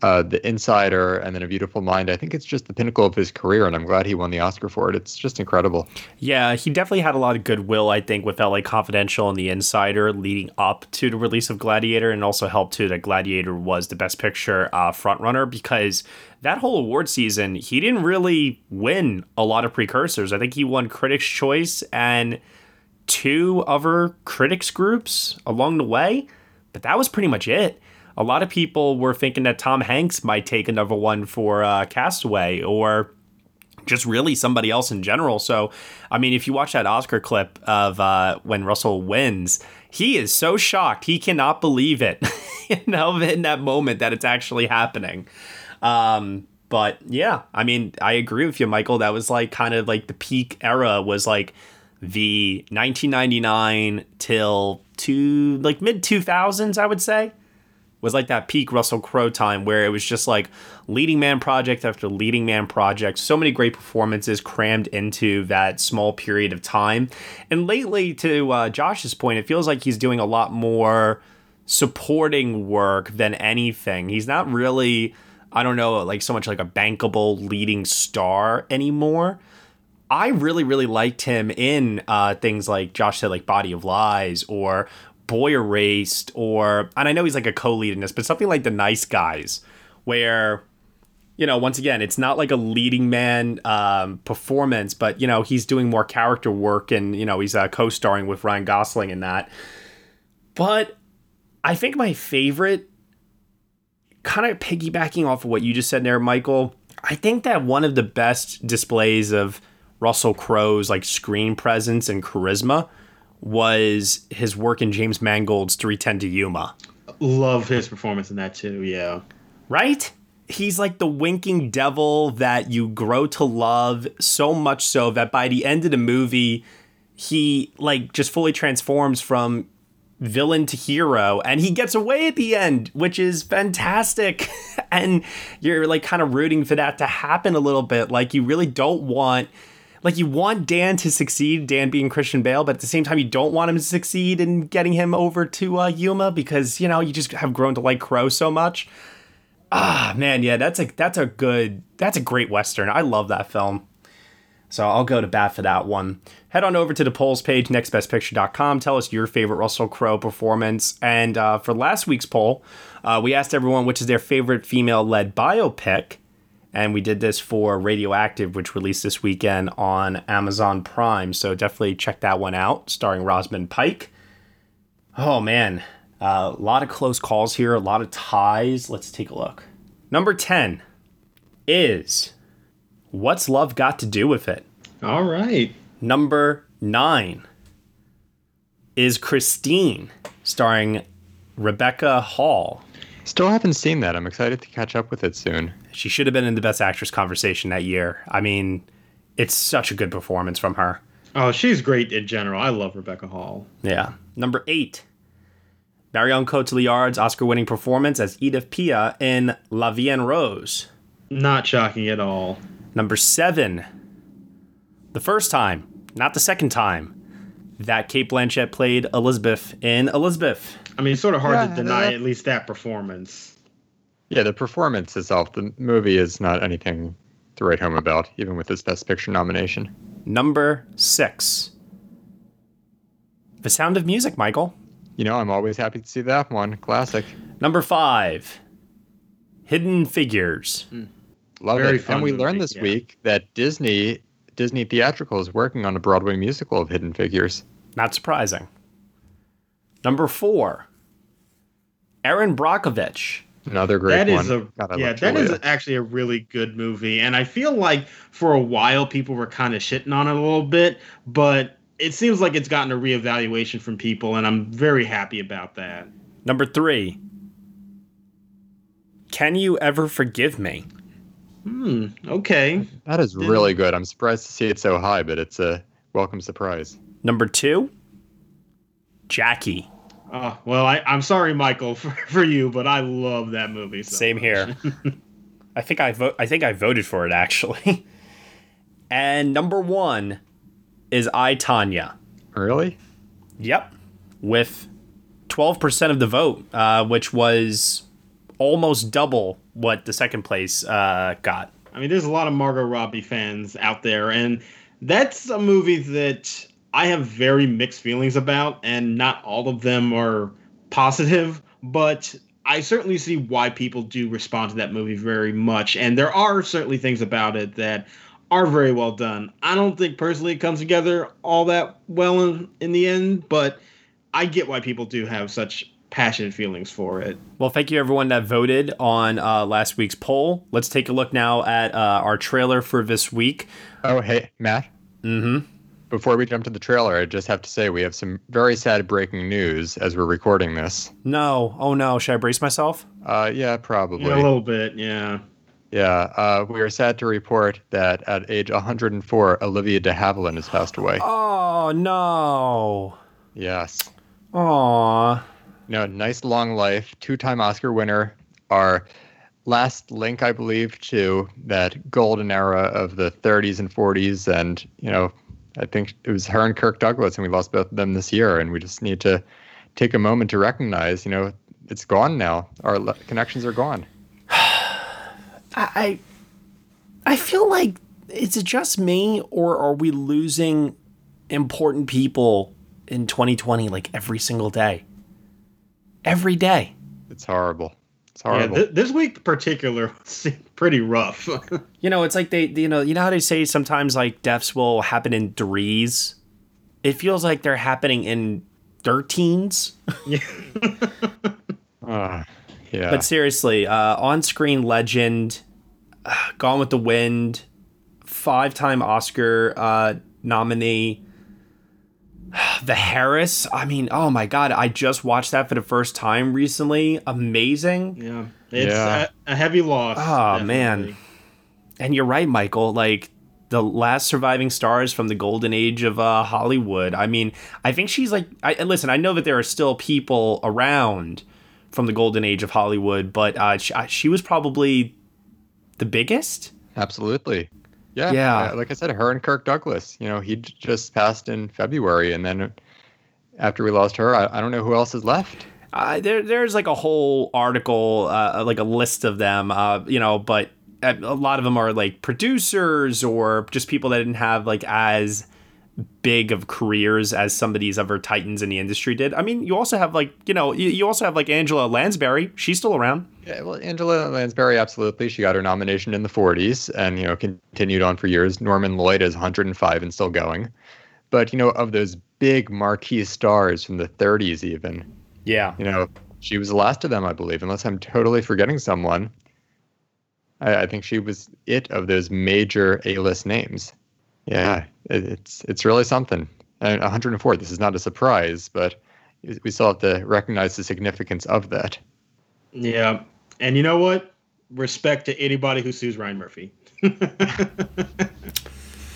uh, The Insider and then A Beautiful Mind. I think it's just the pinnacle of his career, and I'm glad he won the Oscar for it. It's just incredible. Yeah, he definitely had a lot of goodwill, I think, with LA Confidential and The Insider leading up to the release of Gladiator, and also helped too that Gladiator was the Best Picture uh, frontrunner because that whole award season, he didn't really win a lot of precursors. I think he won Critics' Choice and two other critics groups along the way, but that was pretty much it a lot of people were thinking that Tom Hanks might take another one for uh, Castaway or just really somebody else in general. So, I mean, if you watch that Oscar clip of uh, when Russell wins, he is so shocked. He cannot believe it, you know, in that moment that it's actually happening. Um, but yeah, I mean, I agree with you, Michael. That was like kind of like the peak era was like the 1999 till to like mid 2000s, I would say was like that peak Russell Crowe time where it was just like leading man project after leading man project. So many great performances crammed into that small period of time. And lately, to uh, Josh's point, it feels like he's doing a lot more supporting work than anything. He's not really, I don't know, like so much like a bankable leading star anymore. I really, really liked him in uh, things like Josh said, like Body of Lies or Boy Erased, or and I know he's like a co-lead in this, but something like The Nice Guys, where you know once again it's not like a leading man um, performance, but you know he's doing more character work, and you know he's uh, co-starring with Ryan Gosling in that. But I think my favorite, kind of piggybacking off of what you just said there, Michael. I think that one of the best displays of Russell Crowe's like screen presence and charisma was his work in James Mangold's 310 to Yuma. Love his performance in that too. Yeah. Right? He's like the winking devil that you grow to love so much so that by the end of the movie, he like just fully transforms from villain to hero and he gets away at the end which is fantastic and you're like kind of rooting for that to happen a little bit like you really don't want like you want Dan to succeed, Dan being Christian Bale, but at the same time you don't want him to succeed in getting him over to uh, Yuma because you know you just have grown to like Crowe so much. Ah man, yeah, that's a that's a good that's a great western. I love that film. So I'll go to bat for that one. Head on over to the polls page, nextbestpicture.com. Tell us your favorite Russell Crowe performance. And uh, for last week's poll, uh, we asked everyone which is their favorite female-led biopic and we did this for Radioactive, which released this weekend on Amazon Prime. So definitely check that one out, starring Rosamund Pike. Oh man, a uh, lot of close calls here, a lot of ties. Let's take a look. Number 10 is What's Love Got to Do with It? All right. Number 9 is Christine, starring Rebecca Hall. Still haven't seen that. I'm excited to catch up with it soon. She should have been in the Best Actress conversation that year. I mean, it's such a good performance from her. Oh, she's great in general. I love Rebecca Hall. Yeah. Number eight, Marion Cotillard's Oscar-winning performance as Edith Piaf in La Vie en Rose. Not shocking at all. Number seven, the first time, not the second time, that Cate Blanchett played Elizabeth in Elizabeth. I mean, it's sort of hard yeah, to deny at least that performance. Yeah, the performance itself, the movie is not anything to write home about, even with its Best Picture nomination. Number six. The Sound of Music, Michael. You know, I'm always happy to see that one. Classic. Number five. Hidden Figures. Mm. Love Very it. And we movie, learned this yeah. week that Disney Disney Theatrical is working on a Broadway musical of Hidden Figures. Not surprising. Number four. Erin Brockovich. Another great that one. Is a, yeah, that Julia. is actually a really good movie. And I feel like for a while people were kind of shitting on it a little bit, but it seems like it's gotten a reevaluation from people, and I'm very happy about that. Number three. Can you ever forgive me? Hmm. Okay. That is really good. I'm surprised to see it so high, but it's a welcome surprise. Number two. Jackie. Oh, well, I, I'm sorry, Michael, for, for you, but I love that movie. So Same much. here. I think I vote. I think I voted for it actually. and number one is I Tonya. Really? Yep. With twelve percent of the vote, uh, which was almost double what the second place uh, got. I mean, there's a lot of Margot Robbie fans out there, and that's a movie that I have very mixed feelings about, and not all of them are positive, but I certainly see why people do respond to that movie very much. And there are certainly things about it that are very well done. I don't think personally it comes together all that well in, in the end, but I get why people do have such passionate feelings for it. Well, thank you everyone that voted on uh, last week's poll. Let's take a look now at uh, our trailer for this week. Oh, hey, Matt. Mm hmm before we jump to the trailer, I just have to say we have some very sad breaking news as we're recording this. No. Oh no. Should I brace myself? Uh, yeah, probably. Yeah, a little bit. Yeah. Yeah. Uh, we are sad to report that at age 104, Olivia de Havilland has passed away. Oh no. Yes. Aw. No, nice long life, two-time Oscar winner. Our last link, I believe, to that golden era of the 30s and 40s, and you know I think it was her and Kirk Douglas, and we lost both of them this year. And we just need to take a moment to recognize, you know, it's gone now. Our le- connections are gone. I, I feel like is it just me, or are we losing important people in 2020 like every single day? Every day. It's horrible. It's horrible. Yeah, th- this week in particular seemed pretty rough. you know, it's like they, you know, you know how they say sometimes like deaths will happen in threes. It feels like they're happening in thirteens. yeah. uh, yeah. But seriously, uh, on-screen legend, Gone with the Wind, five time Oscar uh, nominee. The Heiress. I mean, oh my God. I just watched that for the first time recently. Amazing. Yeah. It's Yeah. A, a heavy loss. Oh, definitely. man. And you're right, Michael. Like, the last surviving stars from the golden age of uh, Hollywood. I mean, I think she's like, I, and listen, I know that there are still people around from the golden age of Hollywood, but uh, she, she was probably the biggest. Absolutely. Yeah. Yeah. uh, Like I said, her and Kirk Douglas. You know, he just passed in February, and then after we lost her, I, I don't know who else is left. Uh, there, there's like a whole article, uh, like a list of them, uh, you know, but a a lot of them are like producers or just people that didn't have like as big of careers as some of these other titans in the industry did. I mean, you also have like, you know, you, you also have like Angela Lansbury. She's still around. Yeah, well, Angela Lansbury, absolutely. She got her nomination in the 40s and, you know, continued on for years. Norman Lloyd is 105 and still going. But, you know, of those big marquee stars from the 30s, even, Yeah. you know, she was the last of them, I believe, unless I'm totally forgetting someone. I, I think she was it of those major A-list names. Yeah, it, it's it's really something. And 104. This is not a surprise, but we still have to recognize the significance of that. Yeah. And you know what? Respect to anybody who sues Ryan Murphy.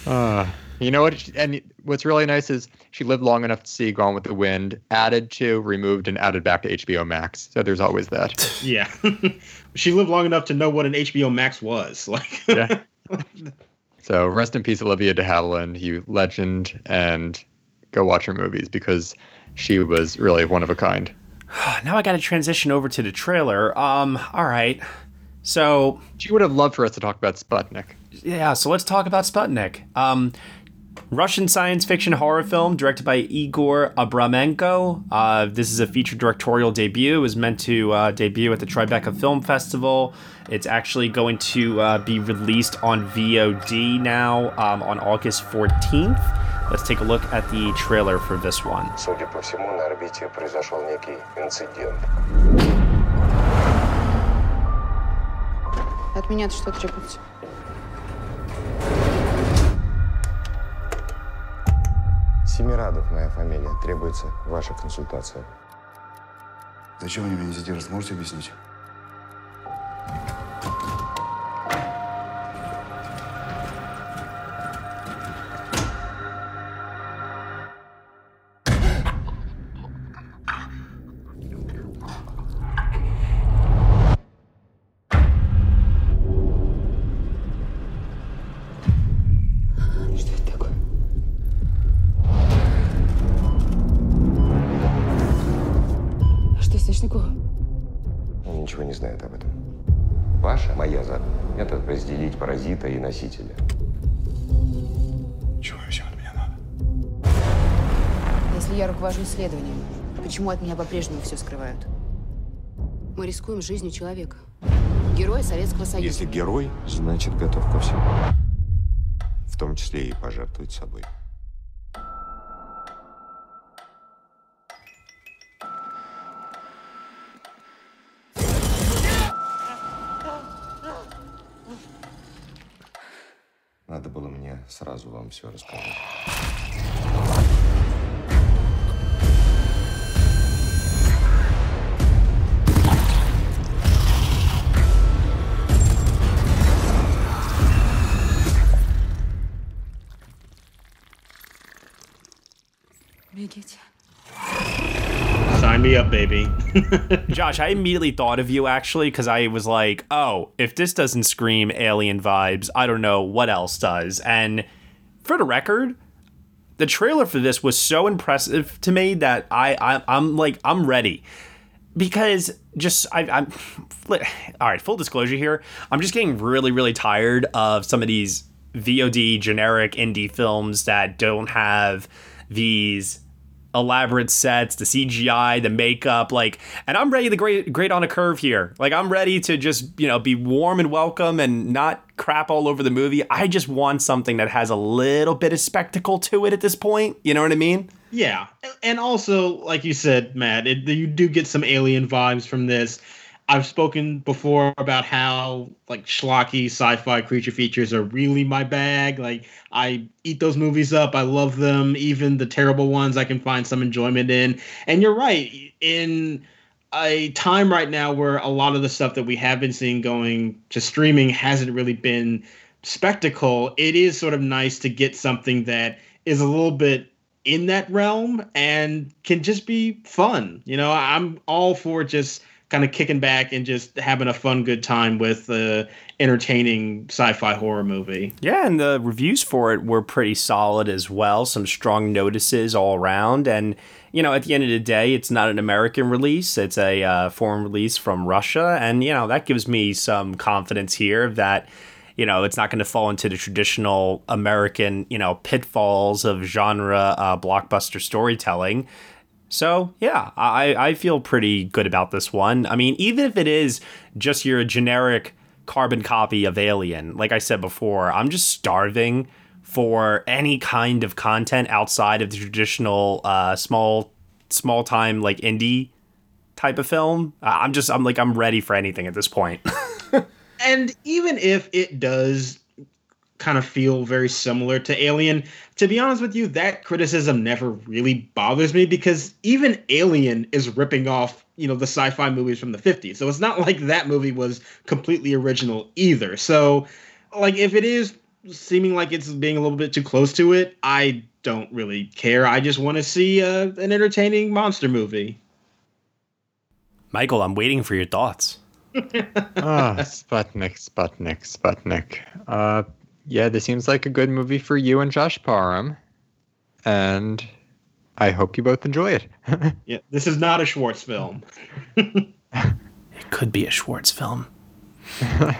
Uh, you know what? And what's really nice is she lived long enough to see Gone with the Wind, added to, removed, and added back to HBO Max. So there's always that. yeah. she lived long enough to know what an HBO Max was. Like yeah. So rest in peace, Olivia de Havilland, you legend, and go watch her movies because she was really one of a kind. Now I got to transition over to the trailer. Um, all right. So She would have loved for us to talk about Sputnik. yeah, so let's talk about Sputnik. Um, Russian science fiction horror film directed by Egor Abramenko. Uh, this is a feature directorial debut. It was meant to uh, debut at the Tribeca Film Festival. It's actually going to uh, be released on VOD now um, on August 14th. Let's take a look at the trailer for this one. От меня что требуется? Семирадов моя фамилия. Требуется ваша консультация. Зачем они меня здесь держат, сможете объяснить? Исследованием, почему от меня по-прежнему все скрывают? Мы рискуем жизнью человека. Героя Советского Союза. Если герой, значит готов ко всему. В том числе и пожертвовать собой. Надо было мне сразу вам все рассказать. Josh, I immediately thought of you actually because I was like, oh, if this doesn't scream alien vibes, I don't know what else does. And for the record, the trailer for this was so impressive to me that I, I I'm like I'm ready because just I, I'm all right. Full disclosure here, I'm just getting really really tired of some of these VOD generic indie films that don't have these elaborate sets, the CGI, the makeup, like, and I'm ready to grade, grade on a curve here. Like, I'm ready to just, you know, be warm and welcome and not crap all over the movie. I just want something that has a little bit of spectacle to it at this point. You know what I mean? Yeah, and also, like you said, Matt, it, you do get some alien vibes from this. I've spoken before about how like schlocky sci-fi creature features are really my bag. Like I eat those movies up. I love them. Even the terrible ones I can find some enjoyment in. And you're right. In a time right now where a lot of the stuff that we have been seeing going to streaming hasn't really been spectacle, it is sort of nice to get something that is a little bit in that realm and can just be fun. You know, I'm all for just kind of kicking back and just having a fun, good time with the entertaining sci-fi horror movie. Yeah, and the reviews for it were pretty solid as well. Some strong notices all around, and you know, at the end of the day, it's not an American release; it's a uh, foreign release from Russia, and you know that gives me some confidence here that you know it's not going to fall into the traditional American you know pitfalls of genre uh, blockbuster storytelling. So yeah, I I feel pretty good about this one. I mean, even if it is just your generic carbon copy of Alien, like I said before, I'm just starving for any kind of content outside of the traditional uh, small small time like indie type of film. I'm just I'm like I'm ready for anything at this point. and even if it does kind of feel very similar to Alien. To be honest with you, that criticism never really bothers me because even Alien is ripping off, you know, the sci-fi movies from the 50s. So it's not like that movie was completely original either. So like if it is seeming like it's being a little bit too close to it, I don't really care. I just want to see uh, an entertaining monster movie. Michael, I'm waiting for your thoughts. ah, Sputnik, Sputnik, Sputnik. Uh, yeah, this seems like a good movie for you and Josh Parham, and I hope you both enjoy it. yeah, this is not a Schwartz film. it could be a Schwartz film.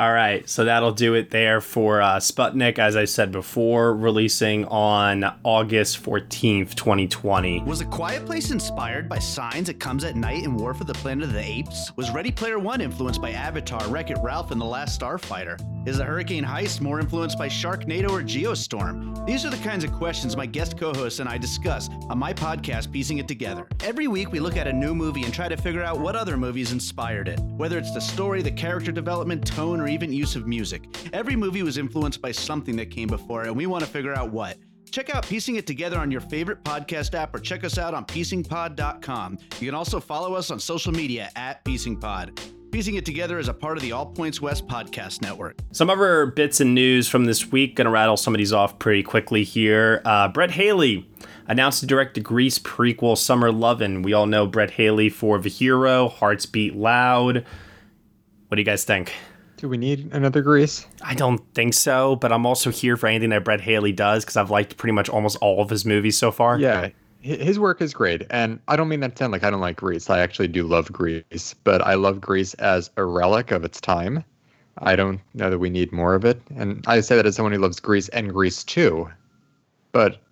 All right, so that'll do it there for uh, Sputnik, as I said before, releasing on August 14th, 2020. Was A Quiet Place inspired by signs it comes at night in War for the Planet of the Apes? Was Ready Player One influenced by Avatar, Wreck It Ralph, and The Last Starfighter? Is the Hurricane Heist more influenced by Sharknado or Geostorm? These are the kinds of questions my guest co hosts and I discuss on my podcast, Piecing It Together. Every week, we look at a new movie and try to figure out what other movies inspired it, whether it's the story, the character development, tone, or even use of music. Every movie was influenced by something that came before, and we want to figure out what. Check out Piecing It Together on your favorite podcast app or check us out on piecingpod.com. You can also follow us on social media at piecingpod. Piecing It Together is a part of the All Points West podcast network. Some other bits and news from this week. Gonna rattle some of these off pretty quickly here. Uh, Brett Haley announced to direct the Grease prequel Summer Lovin'. We all know Brett Haley for The Hero, Hearts Beat Loud. What do you guys think? Do we need another Grease? I don't think so, but I'm also here for anything that Brett Haley does because I've liked pretty much almost all of his movies so far. Yeah, his work is great, and I don't mean that to sound like I don't like Grease. I actually do love Grease, but I love Grease as a relic of its time. I don't know that we need more of it, and I say that as someone who loves Grease and Grease too. But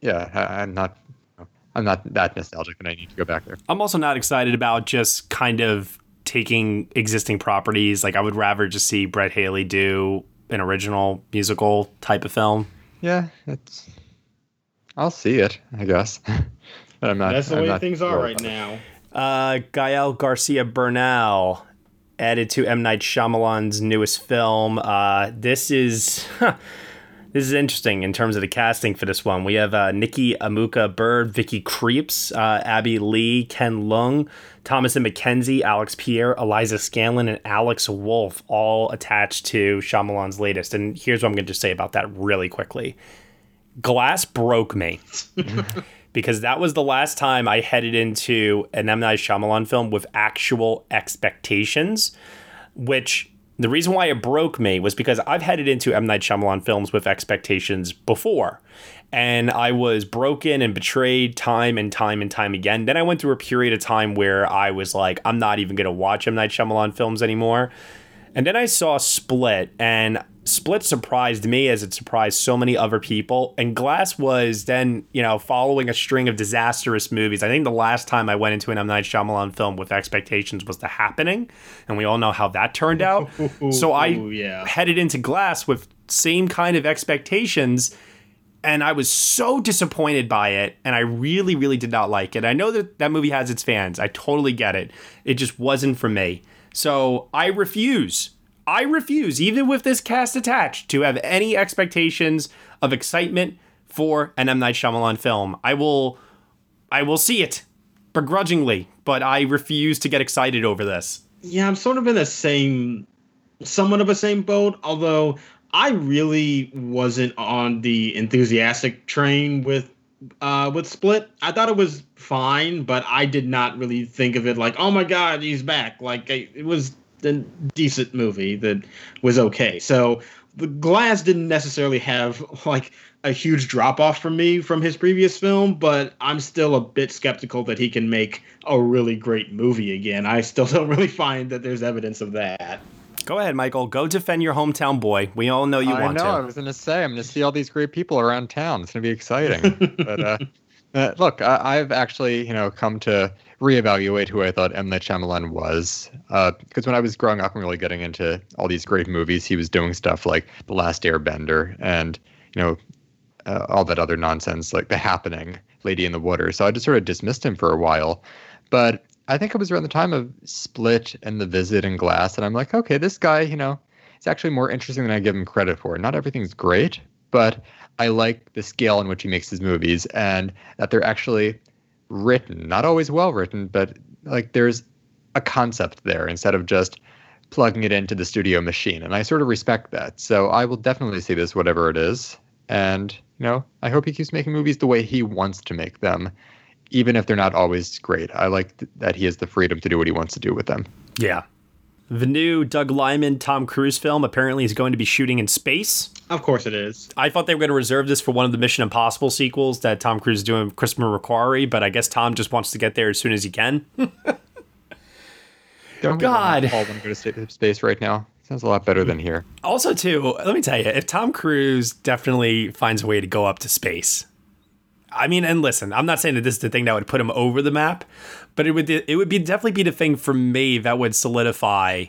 yeah, I, I'm not. I'm not that nostalgic and I need to go back there. I'm also not excited about just kind of taking existing properties. Like I would rather just see Brett Haley do an original musical type of film. Yeah, it's I'll see it, I guess. but I'm not. That's the I'm way things are right now. Uh, Gael Garcia Bernal added to M Night Shyamalan's newest film. Uh, this is. This is interesting in terms of the casting for this one. We have uh, Nikki Amuka Bird, Vicky Krieps, uh, Abby Lee, Ken Leung, Thomasin McKenzie, Alex Pierre, Eliza Scanlen, and Alex Wolff all attached to Shyamalan's latest. And here's what I'm going to just say about that really quickly. Glass broke me because that was the last time I headed into an M Night Shyamalan film with actual expectations, which the reason why it broke me was because I've headed into M Night Shyamalan films with expectations before, and I was broken and betrayed time and time and time again. Then I went through a period of time where I was like, I'm not even gonna watch M Night Shyamalan films anymore. And then I saw Split, and Split surprised me as it surprised so many other people. And Glass was then, you know, following a string of disastrous movies. I think the last time I went into an M. Night Shyamalan film with expectations was The Happening. And we all know how that turned out. so I Ooh, yeah. headed into Glass with same kind of expectations. And I was so disappointed by it, and I really, really did not like it. I know that that movie has its fans. I totally get it. It just wasn't for me. So I refuse. I refuse, even with this cast attached, to have any expectations of excitement for an M Night Shyamalan film. I will, I will see it begrudgingly, but I refuse to get excited over this. Yeah, I'm sort of in the same, somewhat of a same boat. Although I really wasn't on the enthusiastic train with uh, with Split. I thought it was fine, but I did not really think of it like, oh my god, he's back. Like it was a decent movie that was okay. So the Glass didn't necessarily have like a huge drop off from me from his previous film, but I'm still a bit skeptical that he can make a really great movie again. I still don't really find that there's evidence of that. Go ahead, Michael. Go defend your hometown boy. We all know you I want know. to. I was going to say, I'm going to see all these great people around town. It's going to be exciting. but uh, uh, look, I, have actually, you know, come to reevaluate who I thought M. Night Shyamalan was. Because uh, when I was growing up and really getting into all these great movies, he was doing stuff like The Last Airbender and, you know, uh, all that other nonsense like The Happening, Lady in the Water. So I just sort of dismissed him for a while. But I think it was around the time of Split and The Visit and Glass, and I'm like, okay, this guy, you know, is actually more interesting than I give him credit for. Not everything's great, but I like the scale in which he makes his movies and that they're actually written, not always well written, but like there's a concept there instead of just plugging it into the studio machine. And I sort of respect that. So I will definitely see this, whatever it is. And, you know, I hope he keeps making movies the way he wants to make them even if they're not always great. I like th- that he has the freedom to do what he wants to do with them. Yeah. The new Doug Liman Tom Cruise film apparently is going to be shooting in space. Of course it is. I thought they were going to reserve this for one of the Mission Impossible sequels that Tom Cruise is doing with Christopher McQuarrie, but I guess Tom just wants to get there as soon as he can. Don't God. all want to go to space right now. Sounds a lot better than here. Also, too, let me tell you, if Tom Cruise definitely finds a way to go up to space, I mean, and listen, I'm not saying that this is the thing that would put him over the map, but it would it would be definitely be the thing for me that would solidify.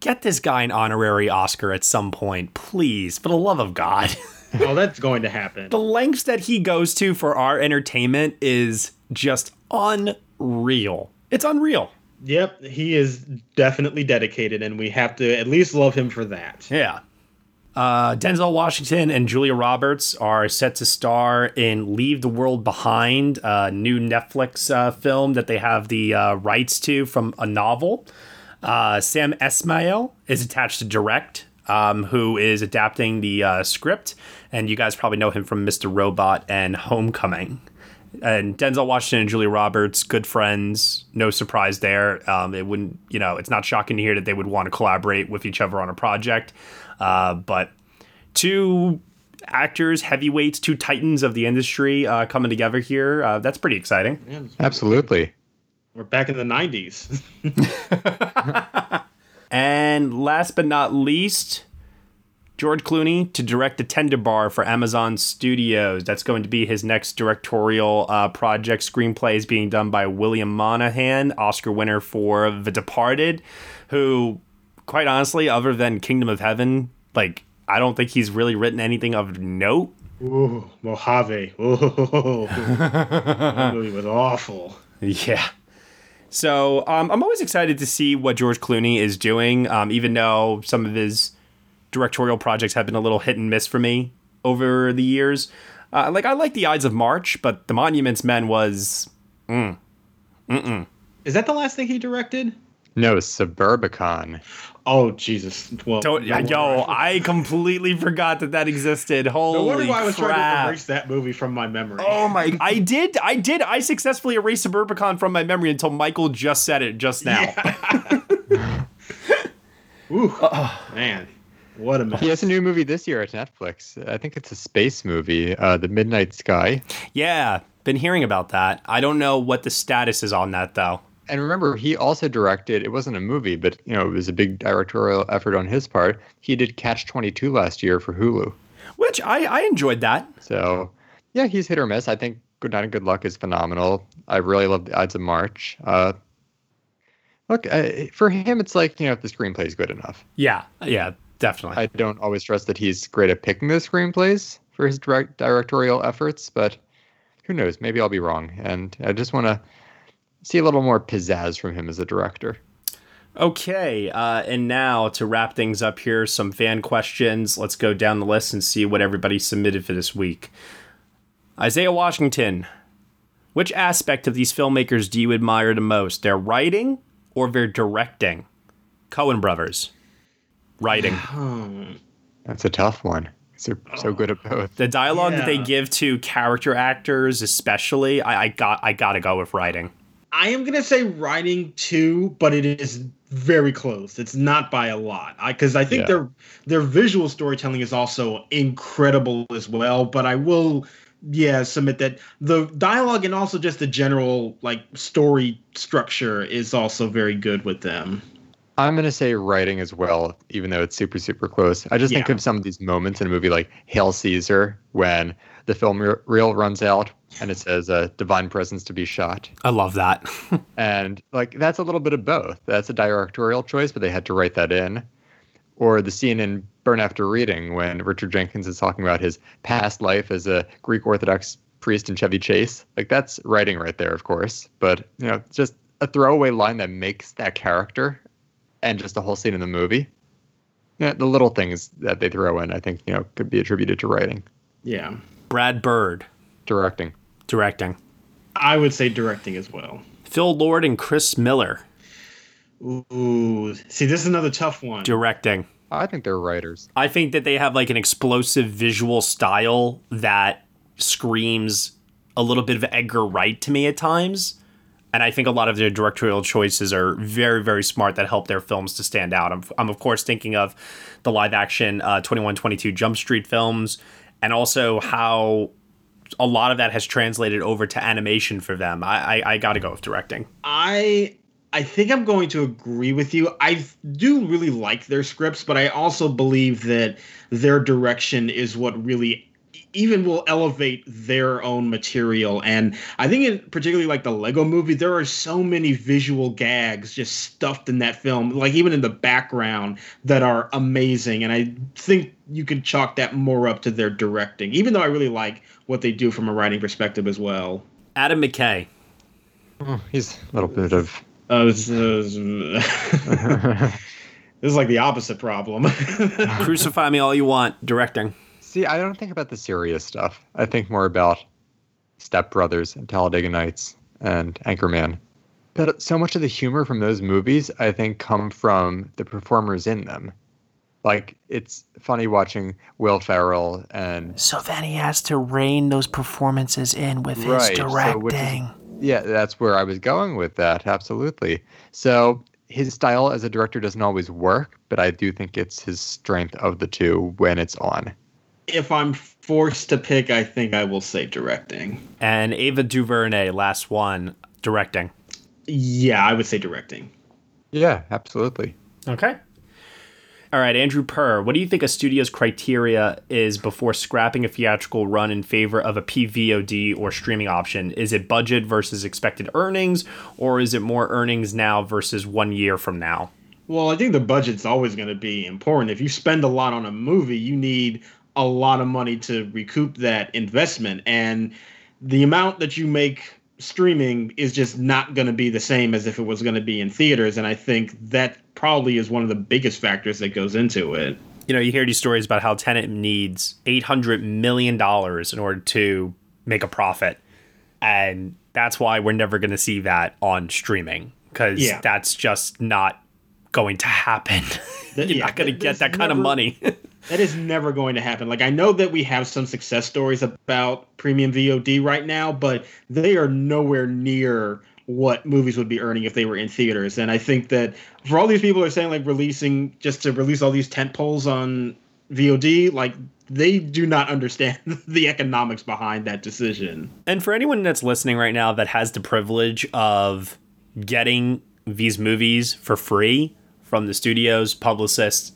Get this guy an honorary Oscar at some point, please, for the love of God. oh, that's going to happen. the lengths that he goes to for our entertainment is just unreal. It's unreal. Yep, he is definitely dedicated, and we have to at least love him for that. Yeah. Uh, Denzel Washington and Julia Roberts are set to star in Leave the World Behind, a new Netflix uh, film that they have the uh, rights to from a novel. Uh, Sam Esmail is attached to direct, um, who is adapting the uh, script, and you guys probably know him from Mr. Robot and Homecoming. And Denzel Washington and Julia Roberts, good friends, no surprise there. Um, it wouldn't, you know, it's not shocking to hear that they would want to collaborate with each other on a project. Uh, but two actors, heavyweights, two titans of the industry uh, coming together here. Uh, that's pretty exciting. Yeah, Absolutely. We're back in the 90s. and last but not least, George Clooney to direct the Tender Bar for Amazon Studios. That's going to be his next directorial uh, project. Screenplay is being done by William Monahan, Oscar winner for The Departed, who, quite honestly, other than Kingdom of Heaven, like I don't think he's really written anything of note. Ooh, Mojave. Ooh, that movie was awful. Yeah. So um, I'm always excited to see what George Clooney is doing, um, even though some of his directorial projects have been a little hit and miss for me over the years. Uh, like I like The Ides of March, but The Monuments Men was, mm, mm-mm. Is that the last thing he directed? No, Suburbicon. Oh Jesus! Well, Don't, no yo, I completely forgot that that existed. Holy no wonder why I was crap. trying to erase that movie from my memory. Oh my! I did, I did, I successfully erased Suburbicon from my memory until Michael just said it just now. Yeah. Ooh, man, what a mess. He has a new movie this year at Netflix. I think it's a space movie, uh, The Midnight Sky. Yeah, been hearing about that. I don't know what the status is on that though. And remember, he also directed. It wasn't a movie, but you know, it was a big directorial effort on his part. He did Catch Twenty Two last year for Hulu, which I I enjoyed that. So yeah, he's hit or miss. I think Good Night and Good Luck is phenomenal. I really love the Ides of March. Uh, look, uh, for him, it's like you know, if the screenplay is good enough. Yeah, yeah, definitely. I don't always trust that he's great at picking the screenplays, for his direct directorial efforts, but who knows? Maybe I'll be wrong. And I just want to see a little more pizzazz from him as a director. Okay, uh, and now to wrap things up here, some fan questions. Let's go down the list and see what everybody submitted for this week. Isaiah Washington, which aspect of these filmmakers do you admire the most? Their writing or their directing? Coen brothers. Writing. That's a tough one. They're so good at both. The dialogue that they give to character actors, especially, I, I got I gotta go with writing. I am gonna say writing too, but it is very close. It's not by a lot. I because I think Yeah. their their visual storytelling is also incredible as well. But I will, yeah, submit that the dialogue and also just the general like story structure is also very good with them. I'm going to say writing as well, even though it's super, super close. I just think of some of these moments in a movie like Hail Caesar when the film re- reel runs out and it says uh, divine presence to be shot. I love that. And like that's a little bit of both. That's a directorial choice, but they had to write that in. Or the scene in Burn After Reading when Richard Jenkins is talking about his past life as a Greek Orthodox priest in Chevy Chase. Like that's writing right there, of course. But you know, just a throwaway line that makes that character and just the whole scene in the movie. Yeah, the little things that they throw in, I think, you know, could be attributed to writing, Yeah, Brad Bird, directing. directing. I would say directing as well. Phil Lord and Chris Miller, Ooh, see, this is another tough one. directing. I think they're writers. I think that they have like an explosive visual style that screams a little bit of Edgar Wright to me at times. And I think a lot of their directorial choices are very, very smart that help their films to stand out. I'm, I'm of course, thinking of the live action uh, 2122 Jump Street films and also how a lot of that has translated over to animation for them. I, I, I got to go with directing. I I think I'm going to agree with you. I do really like their scripts, but I also believe that their direction is what really even will elevate their own material. And I think in particularly like the Lego movie, there are so many visual gags just stuffed in that film, like even in the background that are amazing. And I think you can chalk that more up to their directing, even though I really like what they do from a writing perspective as well. Adam McKay. Oh, he's a little bit of Uh, this, is, this is like the opposite problem. Crucify me all you want, directing. See, I don't think about the serious stuff. I think more about Step Brothers and Talladega Nights and Anchorman. But so much of the humor from those movies, I think, come from the performers in them. Like it's funny watching Will Ferrell and So then he has to rein those performances in with Right, so which is- yeah, that's where I was going with that. Absolutely. So his style as a director doesn't always work, but I do think it's his strength of the two when it's on. If I'm forced to pick, I think I will say directing. And Ava DuVernay, last one, directing. Yeah, I would say directing. Yeah, absolutely. Okay. All right, Andrew Purr, what do you think a studio's criteria is before scrapping a theatrical run in favor of a PVOD or streaming option? Is it budget versus expected earnings, or is it more earnings now versus one year from now? Well, I think the budget's always going to be important. If you spend a lot on a movie, you need a lot of money to recoup that investment. And the amount that you make streaming is just not going to be the same as if it was going to be in theaters. And I think that probably is one of the biggest factors that goes into it. You know, you hear these stories about how Tenet needs $800 million in order to make a profit. And that's why we're never going to see that on streaming because Yeah. that's just not going to happen. You're yeah, not going to get that kind of money. That is never going to happen. Like I know that we have some success stories about premium VOD right now, but they are nowhere near what movies would be earning if they were in theaters. And I think that for all these people who are saying like releasing just to release all these tent poles on VOD, like they do not understand the economics behind that decision. And for anyone that's listening right now that has the privilege of getting these movies for free from the studios, publicists,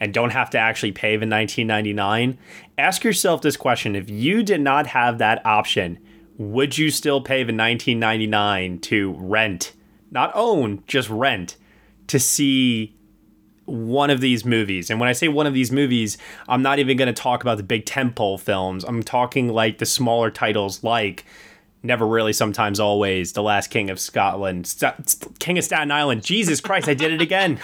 and don't have to actually pay the 19.99, ask yourself this question: If you did not have that option, would you still pay the 19.99 to rent, not own, just rent, to see one of these movies. And when I say one of these movies, I'm not even going to talk about the big tentpole films. I'm talking like the smaller titles like Never Rarely, Sometimes Always, The Last King of Scotland, St- King of Staten Island. Jesus Christ, I did it again.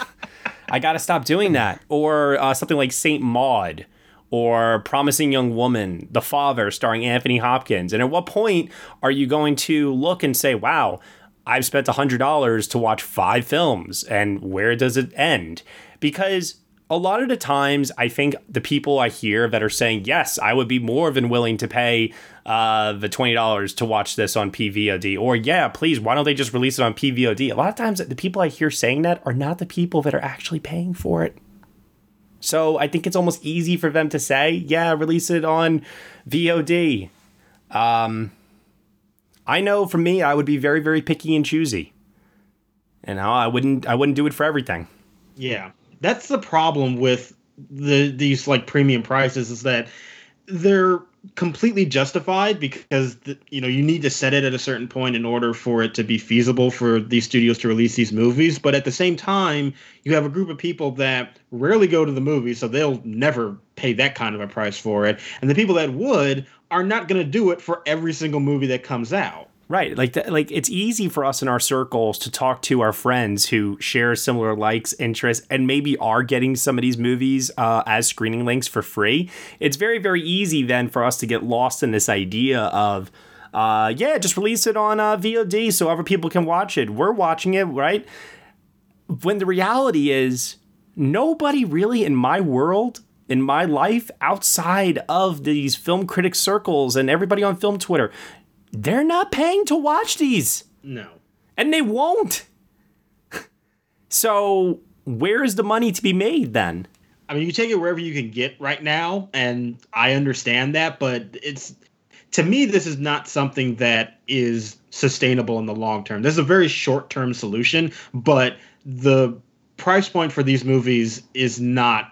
I got to stop doing that. Or uh, something like Saint Maud or Promising Young Woman, The Father, starring Anthony Hopkins. And at what point are you going to look and say, wow, I've spent $100 to watch five films, and where does it end? Because a lot of the times, I think the people I hear that are saying, yes, I would be more than willing to pay uh, the $20 to watch this on PVOD, or yeah, please, why don't they just release it on PVOD? A lot of times, the people I hear saying that are not the people that are actually paying for it. So I think it's almost easy for them to say, yeah, release it on VOD. Um, I know for me, I would be very, very picky and choosy. You know, I wouldn't, I wouldn't do it for everything. Yeah, that's the problem with the these like premium prices is that they're completely justified because you know you need to set it at a certain point in order for it to be feasible for these studios to release these movies. But at the same time you have a group of people that rarely go to the movies so they'll never pay that kind of a price for it. And the people that would are not going to do it for every single movie that comes out Right, like th- like it's easy for us in our circles to talk to our friends who share similar likes, interests, and maybe are getting some of these movies uh, as screening links for free. It's very very easy then for us to get lost in this idea of. Uh, yeah, just release it on uh, VOD so other people can watch it. We're watching it, right? When the reality is, nobody really in my world in my life outside of these film critic circles and everybody on film Twitter they're not paying to watch these. No. And they won't. so, where is the money to be made then? I mean, you take it wherever you can get right now, and I understand that, but it's to me, this is not something that is sustainable in the long term. This is a very short term solution, but the price point for these movies is not.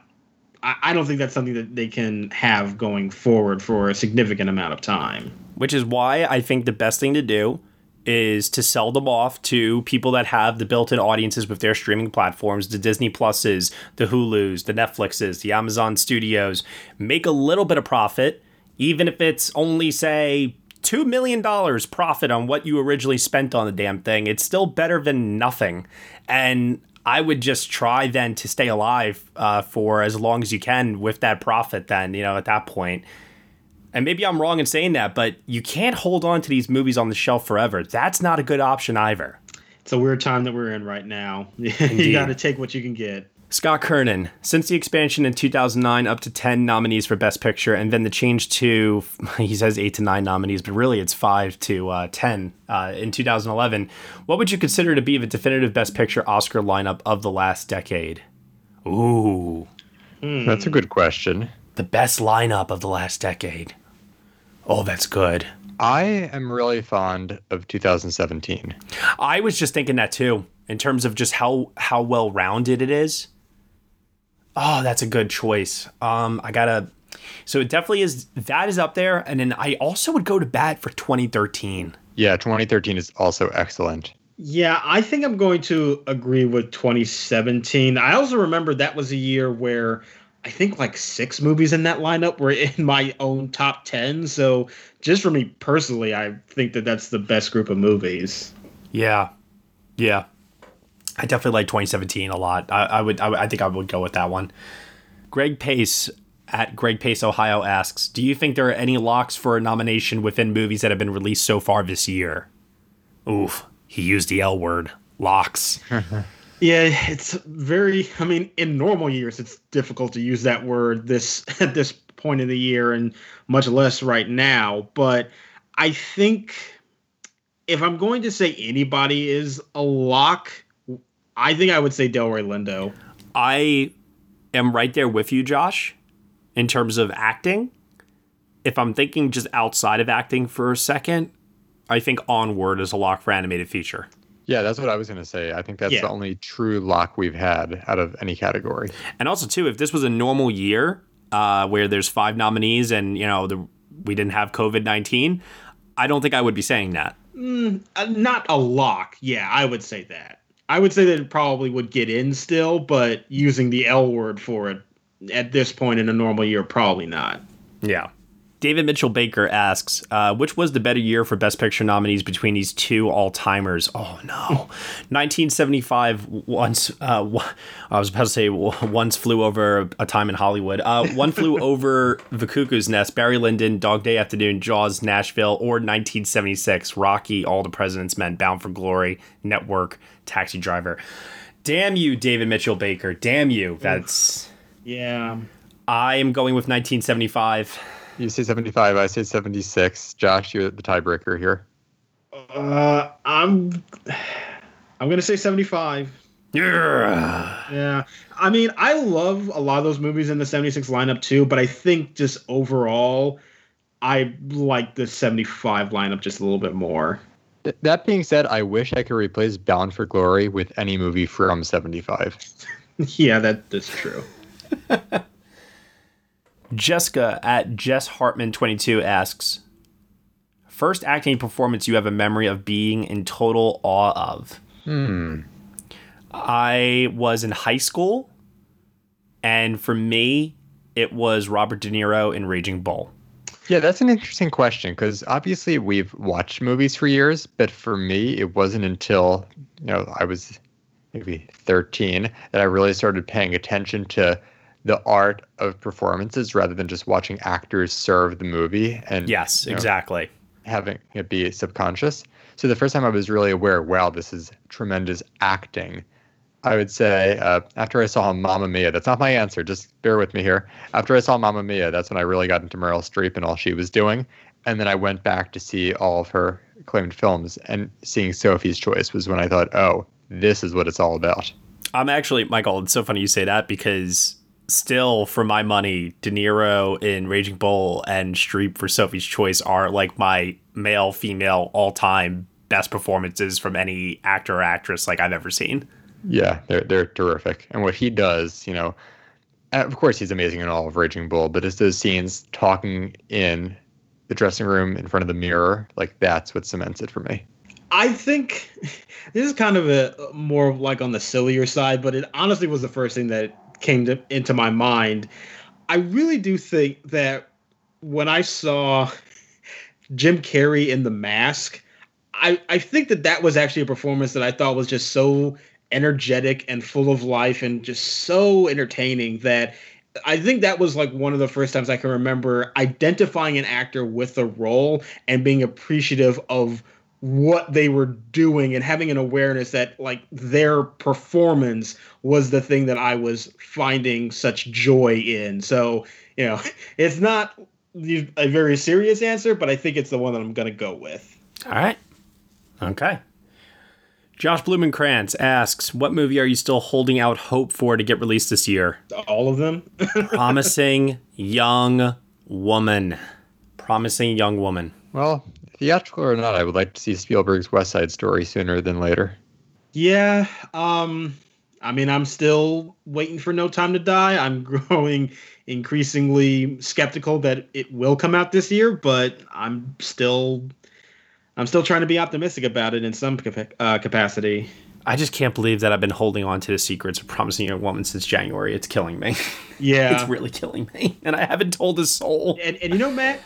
I don't think that's something that they can have going forward for a significant amount of time which is why I think the best thing to do is to sell them off to people that have the built-in audiences with their streaming platforms, the Disney Pluses, the Hulus, the Netflixes, the Amazon Studios, make a little bit of profit, even if it's only say $2 million profit on what you originally spent on the damn thing. It's still better than nothing. And I would just try then to stay alive uh, for as long as you can with that profit, then, you know, at that point and maybe I'm wrong in saying that, but you can't hold on to these movies on the shelf forever. That's not a good option either. It's a weird time that we're in right now. you got to take what you can get. Scott Kernan, since the expansion in 2009, up to 10 nominees for Best Picture, and then the change to, he says 8 to 9 nominees, but really it's 5 to uh, 10 uh, in 2011. What would you consider to be the definitive Best Picture Oscar lineup of the last decade? Ooh. Hmm. That's a good question. The best lineup of the last decade. Oh, that's good. I am really fond of 2017. I was just thinking that too, in terms of just how how well rounded it is. Oh, that's a good choice. Um, I gotta. So it definitely is. That is up there, and then I also would go to bat for 2013. Yeah, 2013 is also excellent. Yeah, I think I'm going to agree with 2017. I also remember that was a year where I think like six movies in that lineup were in my own top 10. So just for me personally, I think that that's the best group of movies. Yeah. Yeah. I definitely like 2017 a lot. I, I would, I, I think I would go with that one. Greg Pace at Greg Pace Ohio asks, "Do you think there are any locks for a nomination within movies that have been released so far this year?" Oof, he used the L word. Locks. Yeah, it's very. I mean, in normal years, it's difficult to use that word this at this point in the year, and much less right now. But I think if I'm going to say anybody is a lock, I think I would say Delroy Lindo. I am right there with you, Josh, in terms of acting. If I'm thinking just outside of acting for a second, I think Onward is a lock for animated feature. Yeah, that's what I was going to say. I think that's yeah. the only true lock we've had out of any category. And also, too, if this was a normal year uh, where there's five nominees and you know the, we didn't have COVID nineteen, I don't think I would be saying that. Mm, uh, not a lock. Yeah, I would say that. I would say that it probably would get in still, but using the L word for it at this point in a normal year, probably not. Yeah. David Mitchell Baker asks, uh, which was the better year for Best Picture nominees between these two all timers? Oh no, 1975. Once uh, I was about to say once flew over a time in Hollywood. Uh, one flew over the Cuckoo's Nest, Barry Lyndon, Dog Day Afternoon, Jaws, Nashville, or 1976, Rocky, All the President's Men, Bound for Glory, Network, Taxi Driver. Damn you, David Mitchell Baker. Damn you. That's yeah. I am going with 1975. You say 75, I say 76. Josh, you're the tiebreaker here. Uh, I'm I'm gonna say 75. Yeah. Yeah. I mean, I love a lot of those movies in the 76 lineup too, but I think just overall, I like the 75 lineup just a little bit more. That being said, I wish I could replace Bound for Glory with any movie from 75. yeah, that that's true. Jessica at Jess Hartman 22 asks, First acting performance you have a memory of being in total awe of? Hmm. I was in high school, and for me, it was Robert De Niro in Raging Bull. Yeah, that's an interesting question because obviously we've watched movies for years, but for me, it wasn't until you know I was maybe 13 that I really started paying attention to the art of performances rather than just watching actors serve the movie and yes, you know, exactly having it be subconscious. So the first time I was really aware, wow, this is tremendous acting. I would say uh, after I saw Mamma Mia, that's not my answer. Just bear with me here. After I saw Mamma Mia, that's when I really got into Meryl Streep and all she was doing. And then I went back to see all of her acclaimed films, and seeing Sophie's Choice was when I thought, oh, this is what it's all about. I'm actually, Michael, it's so funny you say that because still, for my money, De Niro in Raging Bull and Streep for Sophie's Choice are like my male, female, all time best performances from any actor or actress like I've ever seen. Yeah, they're they're terrific, and what he does, you know, uh, of course he's amazing in all of Raging Bull, but it's those scenes talking in the dressing room in front of the mirror, like that's what cements it for me. I think this is kind of a more like on the sillier side, but it honestly was the first thing that came to, into my mind. I really do think that when I saw Jim Carrey in The Mask, I, I think that that was actually a performance that I thought was just so energetic and full of life and just so entertaining that I think that was like one of the first times I can remember identifying an actor with a role and being appreciative of what they were doing and having an awareness that like their performance was the thing that I was finding such joy in. So, you know, it's not a very serious answer, but I think it's the one that I'm going to go with. All right. Okay. Josh Blumenkrantz asks, "What movie are you still holding out hope for to get released this year?" All of them. Promising Young Woman. Promising Young Woman. Well, theatrical or not, I would like to see Spielberg's West Side Story sooner than later. Yeah, um, I mean, I'm still waiting for No Time to Die. I'm growing increasingly skeptical that it will come out this year, but I'm still I'm still trying to be optimistic about it in some uh, capacity. I just can't believe that I've been holding on to the secrets of promising young woman since January. It's killing me. Yeah, it's really killing me, and I haven't told a soul. And, and you know, Matt,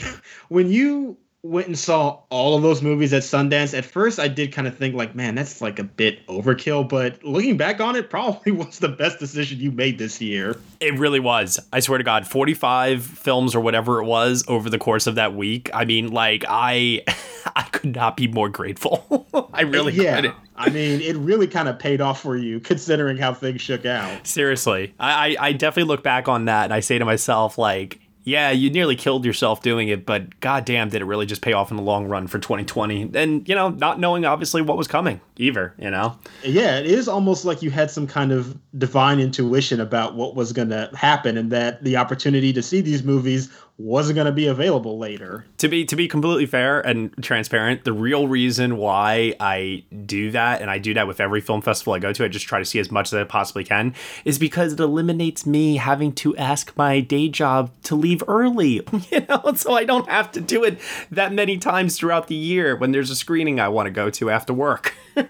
when you went and saw all of those movies at Sundance, at first I did kind of think like, man, that's like a bit overkill. But looking back on it, probably was the best decision you made this year. It really was. I swear to God, 45 films or whatever it was over the course of that week. I mean, like I I could not be more grateful. I really yeah. couldn't. I mean, it really kind of paid off for you considering how things shook out. Seriously. I, I, I definitely look back on that and I say to myself, like, yeah, you nearly killed yourself doing it, but goddamn, did it really just pay off in the long run for 2020? And, you know, not knowing obviously what was coming either, you know? Yeah, it is almost like you had some kind of divine intuition about what was going to happen and that the opportunity to see these movies wasn't going to be available later. To be to be completely fair and transparent, the real reason why I do that and I do that with every film festival I go to, I just try to see as much as I possibly can, is because it eliminates me having to ask my day job to leave early, you know, so I don't have to do it that many times throughout the year when there's a screening I want to go to after work.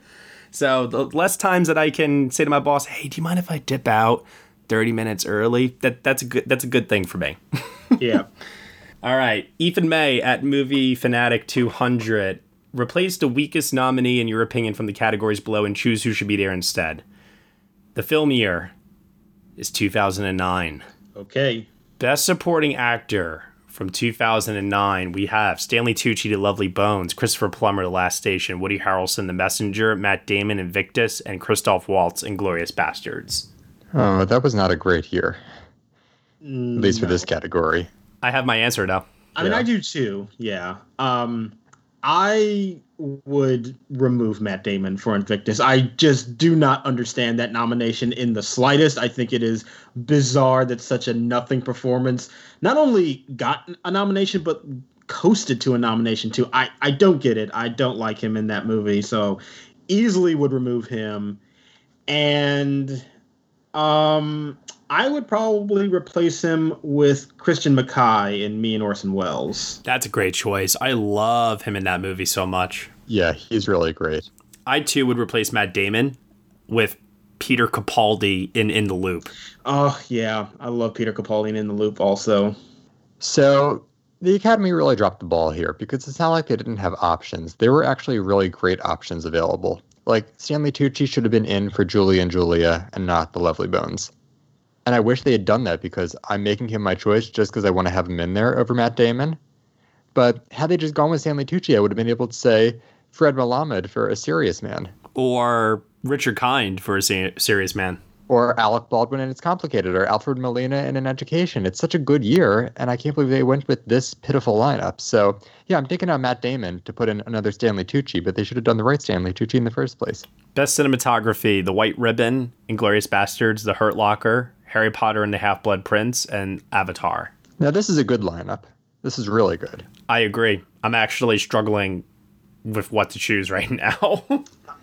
So the less times that I can say to my boss, "Hey, do you mind if I dip out 30 minutes early?" That that's a good that's a good thing for me. yeah. All right, Ethan May at Movie Fanatic 200. Replace the weakest nominee in your opinion from the categories below and choose who should be there instead. The film year is 2009. Okay. Best Supporting Actor from 2009, we have Stanley Tucci, to Lovely Bones, Christopher Plummer, The Last Station, Woody Harrelson, The Messenger, Matt Damon, Invictus, and Christoph Waltz, Inglourious Basterds. Oh, that was not a great year. Mm, At least for this category. I have my answer now. I mean, I do too. Yeah. Um, I would remove Matt Damon for Invictus. I just do not understand that nomination in the slightest. I think it is bizarre that such a nothing performance not only got a nomination but coasted to a nomination too. I I don't get it. I don't like him in that movie, so easily would remove him. And um I would probably replace him with Christian McKay in Me and Orson Welles. That's a great choice. I love him in that movie so much. Yeah, he's really great. I too would replace Matt Damon with Peter Capaldi in In the Loop. Oh yeah, I love Peter Capaldi in In the Loop also. So the Academy really dropped the ball here because it's not like they didn't have options. There were actually really great options available. Like Stanley Tucci should have been in for Julie and Julia and not the Lovely Bones. And I wish they had done that because I'm making him my choice just because I want to have him in there over Matt Damon. But had they just gone with Stanley Tucci, I would have been able to say Fred Melamed for A Serious Man. Or Richard Kind for A Serious Man. Or Alec Baldwin and It's Complicated, or Alfred Molina in An Education. It's such a good year, and I can't believe they went with this pitiful lineup. So, yeah, I'm taking out Matt Damon to put in another Stanley Tucci, but they should have done the right Stanley Tucci in the first place. Best cinematography The White Ribbon, Inglourious Basterds, The Hurt Locker, Harry Potter and the Half Blood Prince, and Avatar. Now, this is a good lineup. This is really good. I agree. I'm actually struggling with what to choose right now.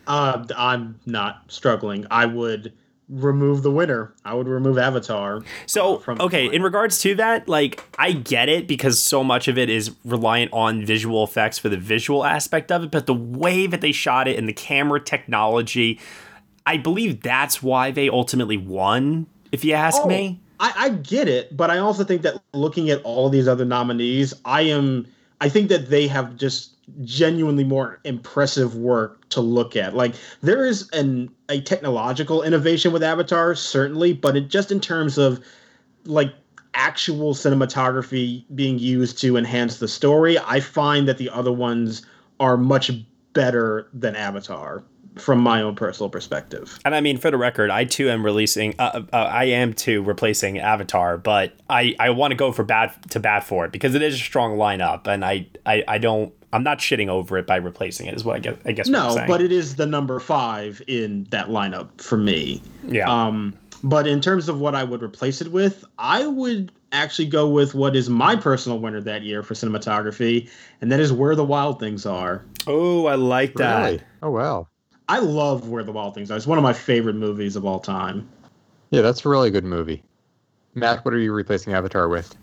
uh, I'm not struggling. I would remove the winner. I would remove Avatar. So, okay, in regards to that, like, I get it because so much of it is reliant on visual effects for the visual aspect of it, but the way that they shot it and the camera technology, I believe that's why they ultimately won if you ask oh, me. I, I get it, but I also think that looking at all these other nominees, I am I think that they have just genuinely more impressive work to look at. Like there is an a technological innovation with Avatar, certainly, but it just in terms of like actual cinematography being used to enhance the story, I find that the other ones are much better than Avatar from my own personal perspective. And I mean, for the record, I too am releasing. Uh, uh, I am too replacing Avatar, but I I want to go for bad to bat for it because it is a strong lineup, and I I, I don't. I'm not shitting over it by replacing it. Is what I guess. I guess. No, but it is the number five in that lineup for me. Yeah. Um, but in terms of what I would replace it with, I would actually go with what is my personal winner that year for cinematography, and that is Where the Wild Things Are. Oh, I like that. Really? Oh wow. I love Where the Wild Things Are. It's one of my favorite movies of all time. Yeah, that's a really good movie. Matt, what are you replacing Avatar with?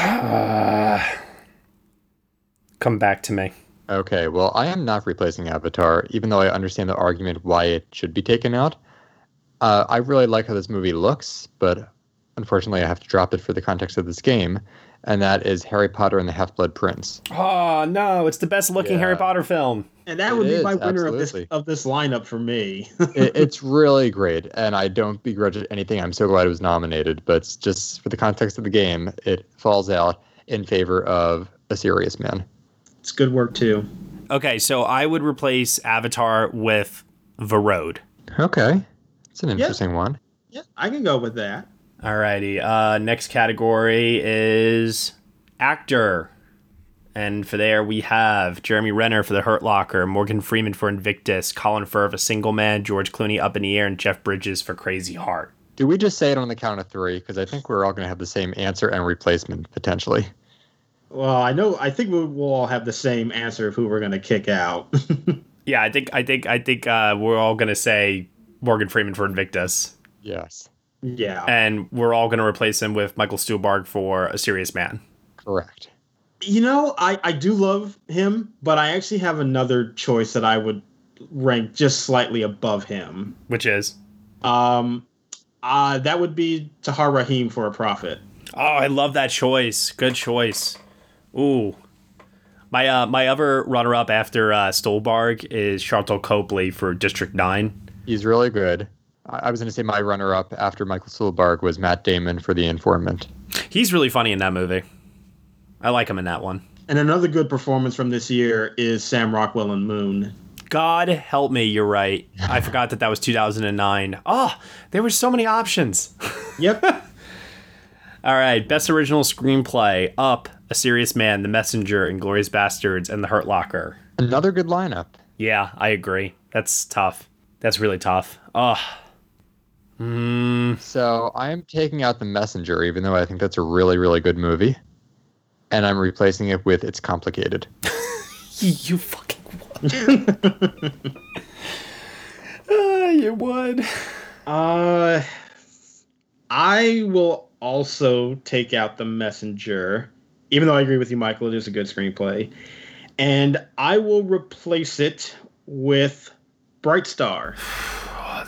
Uh, come back to me. Okay, well, I am not replacing Avatar, even though I understand the argument why it should be taken out. Uh, I really like how this movie looks, but unfortunately, I have to drop it for the context of this game and that is Harry Potter and the Half Blood Prince. Oh no, it's the best looking yeah. Harry Potter film. And that it would be is, my winner absolutely. of this of this lineup for me. it, it's really great, and I don't begrudge it anything. I'm so glad it was nominated, but just for the context of the game, it falls out in favor of A Serious Man. It's good work too. Okay, so I would replace Avatar with The Road. Okay, it's an interesting yeah. one. Yeah, I can go with that. Alrighty. Uh, next category is actor. And for there we have Jeremy Renner for The Hurt Locker, Morgan Freeman for Invictus, Colin Firth for Single Man, George Clooney Up in the Air, and Jeff Bridges for Crazy Heart. Do we just say it on the count of three? Because I think we're all going to have the same answer and replacement potentially. Well, I know. I think we'll all have the same answer of who we're going to kick out. yeah, I think. I think. I think uh, we're all going to say Morgan Freeman for Invictus. Yes. Yeah. And we're all going to replace him with Michael Stuhlbarg for A Serious Man. Correct. You know, I, I do love him, but I actually have another choice that I would rank just slightly above him. Which is? Um, uh, that would be Tahar Rahim for a Prophet. Oh, I love that choice. Good choice. Ooh. My uh, my other runner up after uh, Stuhlbarg is Sharlto Copley for District 9. He's really good. I, I was going to say my runner up after Michael Stuhlbarg was Matt Damon for The Informant. He's really funny in that movie. I like him in that one. And another good performance from this year is Sam Rockwell in Moon. God help me, you're right. I forgot that that was 2009. Oh, ah, there were so many options. Yep. All right, best original screenplay: Up, A Serious Man, The Messenger, and Inglourious Basterds, and The Hurt Locker. Another good lineup. Yeah, I agree. That's tough. That's really tough. Oh. Mm. So I am taking out The Messenger, even though I think that's a really, really good movie. And I'm replacing it with It's Complicated. you fucking would. uh, you would. Uh, I will also take out The Messenger, even though I agree with you, Michael. It is a good screenplay. And I will replace it with Bright Star.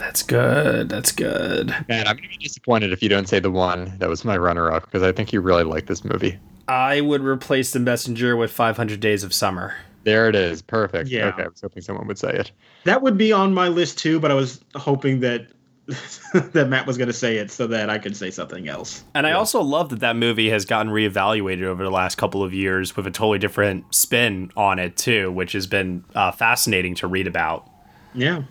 That's good. That's good. Man, I'm going to be disappointed if you don't say the one that was my runner up because I think you really like this movie. I would replace The Messenger with 500 Days of Summer. There it is. Perfect. Yeah. Okay, I was hoping someone would say it. That would be on my list too, but I was hoping that that Matt was going to say it so that I could say something else. And I also love that that movie has gotten reevaluated over the last couple of years with a totally different spin on it too, which has been uh, fascinating to read about. Yeah.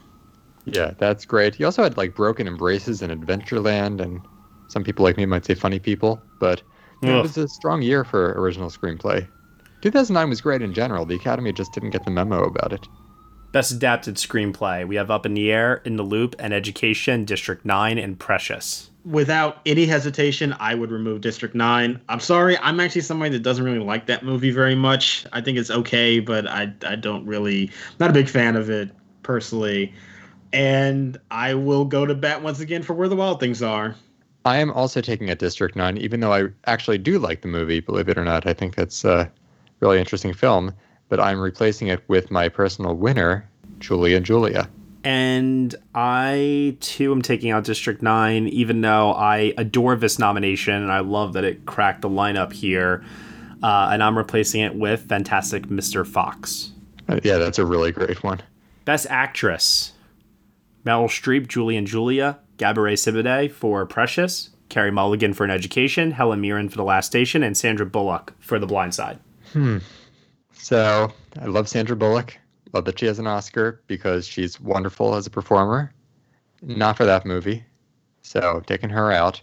Yeah, that's great. He also had like Broken Embraces and Adventureland, and some people like me might say Funny People, but you know, it was a strong year for original screenplay. 2009 was great in general. The Academy just didn't get the memo about it. Best adapted screenplay. We have Up in the Air, In the Loop, and Education, District 9, and Precious. Without any hesitation, I would remove District 9. I'm sorry, I'm actually somebody that doesn't really like that movie very much. I think it's okay, but I, I don't really, not a big fan of it personally. And I will go to bat once again for Where the Wild Things Are. I am also taking a District 9, even though I actually do like the movie, believe it or not. I think that's a really interesting film, but I'm replacing it with my personal winner, Julie and Julia. And I too am taking out District 9, even though I adore this nomination and I love that it cracked the lineup here. Uh, and I'm replacing it with Fantastic Mr. Fox. Uh, yeah, that's a really great one. Best Actress Meryl Streep, Julie and Julia, Gabourey Sidibe for Precious, Carey Mulligan for An Education, Helen Mirren for The Last Station, and Sandra Bullock for The Blind Side. Hmm. So I love Sandra Bullock. Love that she has an Oscar because she's wonderful as a performer. Not for that movie. So taking her out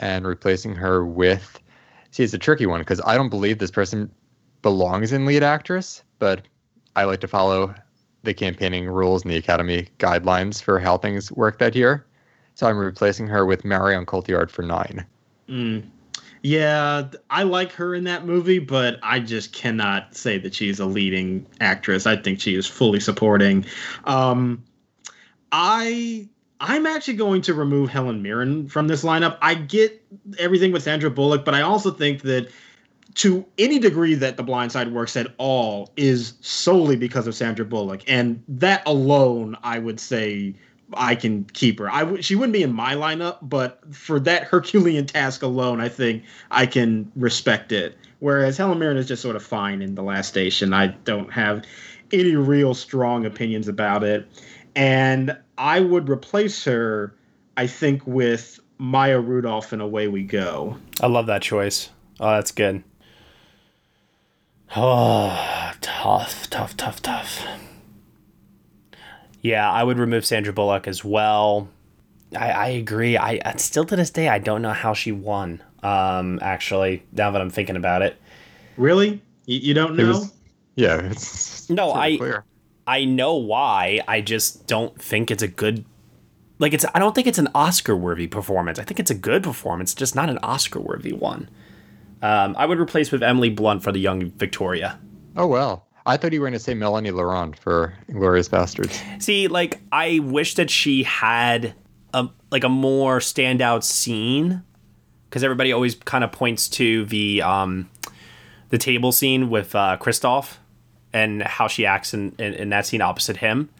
and replacing her with. See, it's a tricky one because I don't believe this person belongs in lead actress, but I like to follow the campaigning rules and the Academy guidelines for how things work that year. So I'm replacing her with Marion Cotillard for nine. Mm. Yeah, I like her in that movie, but I just cannot say that she's a leading actress. I think she is fully supporting. Um, I I'm actually going to remove Helen Mirren from this lineup. I get everything with Sandra Bullock, but I also think that to any degree that The Blind Side works at all is solely because of Sandra Bullock, and that alone, I would say I can keep her. I w- she wouldn't be in my lineup, but for that Herculean task alone, I think I can respect it. Whereas Helen Mirren is just sort of fine in The Last Station. I don't have any real strong opinions about it. And I would replace her, I think, with Maya Rudolph in Away We Go. I love that choice. Oh, that's good. Oh, tough, tough, tough, tough. Yeah, I would remove Sandra Bullock as well. I, I agree. I still to this day I don't know how she won. Um, actually, now that I'm thinking about it, really, you, you don't know? Was, yeah, it's no. I clear. I know why. I just don't think it's a good. Like it's. I don't think it's an Oscar worthy performance. I think it's a good performance, just not an Oscar worthy one. Um, I would replace with Emily Blunt for the young Victoria. Oh well. I thought you were going to say Melanie Laurent for Inglourious Basterds. See, like I wish that she had a like a more standout scene because everybody always kind of points to the um the table scene with uh, Christoph and how she acts in, in, in that scene opposite him.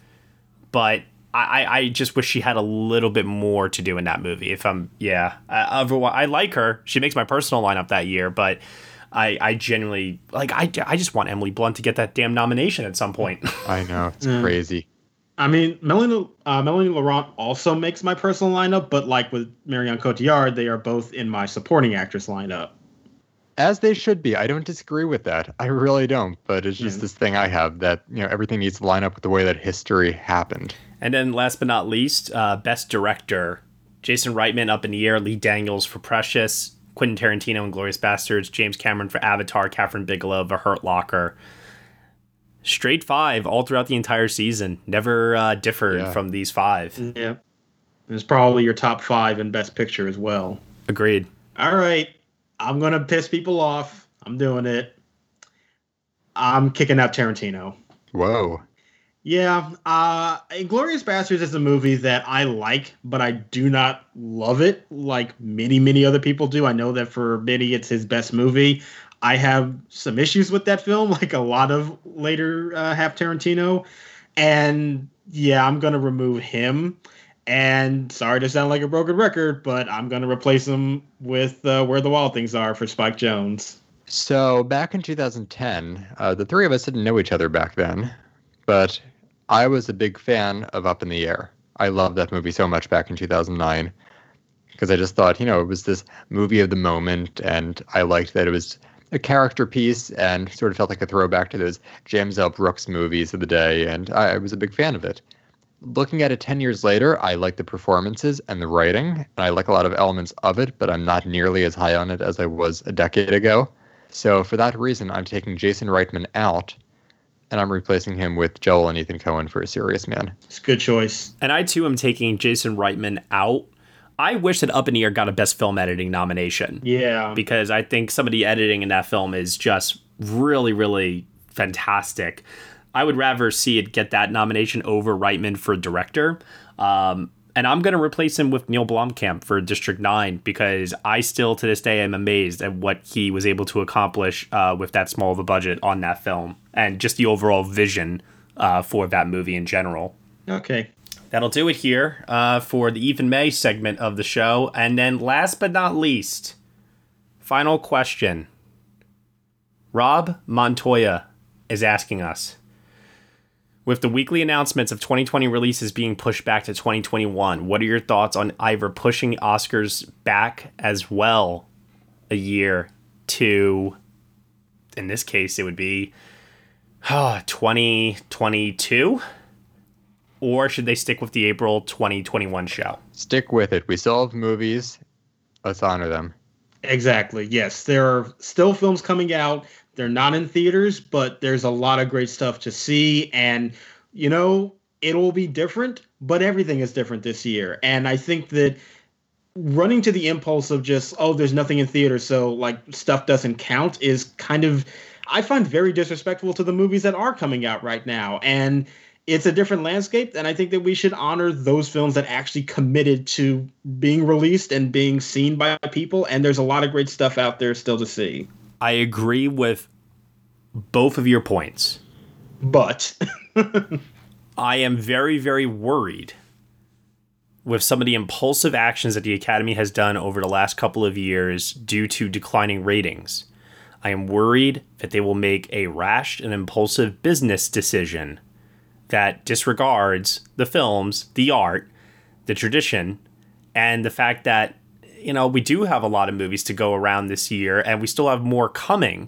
But I, I just wish she had a little bit more to do in that movie. If I'm, yeah, I, I like her. She makes my personal lineup that year, but I, I genuinely like. I, I just want Emily Blunt to get that damn nomination at some point. I know it's Yeah. crazy. I mean, Melanie, uh, Melanie Laurent also makes my personal lineup, but like with Marion Cotillard, they are both in my supporting actress lineup. As they should be. I don't disagree with that. I really don't. But it's just Yeah. this thing I have that you know everything needs to line up with the way that history happened. And then last but not least, uh, best director. Jason Reitman up in the air, Lee Daniels for Precious, Quentin Tarantino and Glorious Bastards, James Cameron for Avatar, Kathryn Bigelow for Hurt Locker. Straight five all throughout the entire season. Never uh, differed Yeah. from these five. Yeah. It's probably your top five in Best Picture as well. Agreed. All right. I'm going to piss people off. I'm doing it. I'm kicking out Tarantino. Whoa. Yeah, uh, Inglourious Basterds is a movie that I like, but I do not love it like many, many other people do. I know that for many, it's his best movie. I have some issues with that film, like a lot of later uh, half Tarantino. And yeah, I'm going to remove him. And sorry to sound like a broken record, but I'm going to replace him with uh, Where the Wild Things Are for Spike Jonze. So back in 2010, uh, the three of us didn't know each other back then, but I was a big fan of Up in the Air. I loved that movie so much back in 2009 because I just thought, you know, it was this movie of the moment, and I liked that it was a character piece and sort of felt like a throwback to those James L. Brooks movies of the day, and I, I was a big fan of it. Looking at it 10 years later, I like the performances and the writing, and I like a lot of elements of it, but I'm not nearly as high on it as I was a decade ago. So for that reason, I'm taking Jason Reitman out, and I'm replacing him with Joel and Ethan Coen for A Serious Man. It's a good choice. And I too am taking Jason Reitman out. I wish that Up in the Air got a Best Film Editing nomination. Yeah. Because I think some of the editing in that film is just really, really fantastic. I would rather see it get that nomination over Reitman for director. Um, and I'm going to replace him with Neill Blomkamp for District 9 because I still, to this day, am amazed at what he was able to accomplish uh, with that small of a budget on that film and just the overall vision uh, for that movie in general. Okay. That'll do it here uh, for the Ethan May segment of the show. And then, last but not least, final question. Rob Montoya is asking us With the weekly announcements of 2020 releases being pushed back to 2021, what are your thoughts on either pushing Oscars back as well a year to, in this case, it would be Ah, 2022? Or should they stick with the April 2021 show? Stick with it. We still have movies. Let's honor them. Exactly. Yes, there are still films coming out. They're not in theaters, but there's a lot of great stuff to see. And, you know, it'll be different, but everything is different this year. And I think that running to the impulse of just, oh, there's nothing in theaters, so like stuff doesn't count is kind of, I find very disrespectful to the movies that are coming out right now. And, it's a different landscape and i think that we should honor those films that actually committed to being released and being seen by people and there's a lot of great stuff out there still to see I agree with both of your points. but I am very, very worried with some of the impulsive actions that the Academy has done over the last couple of years due to declining ratings. I am worried that they will make a rash and impulsive business decision that disregards the films, the art, the tradition, and the fact that, you know, we do have a lot of movies to go around this year and we still have more coming.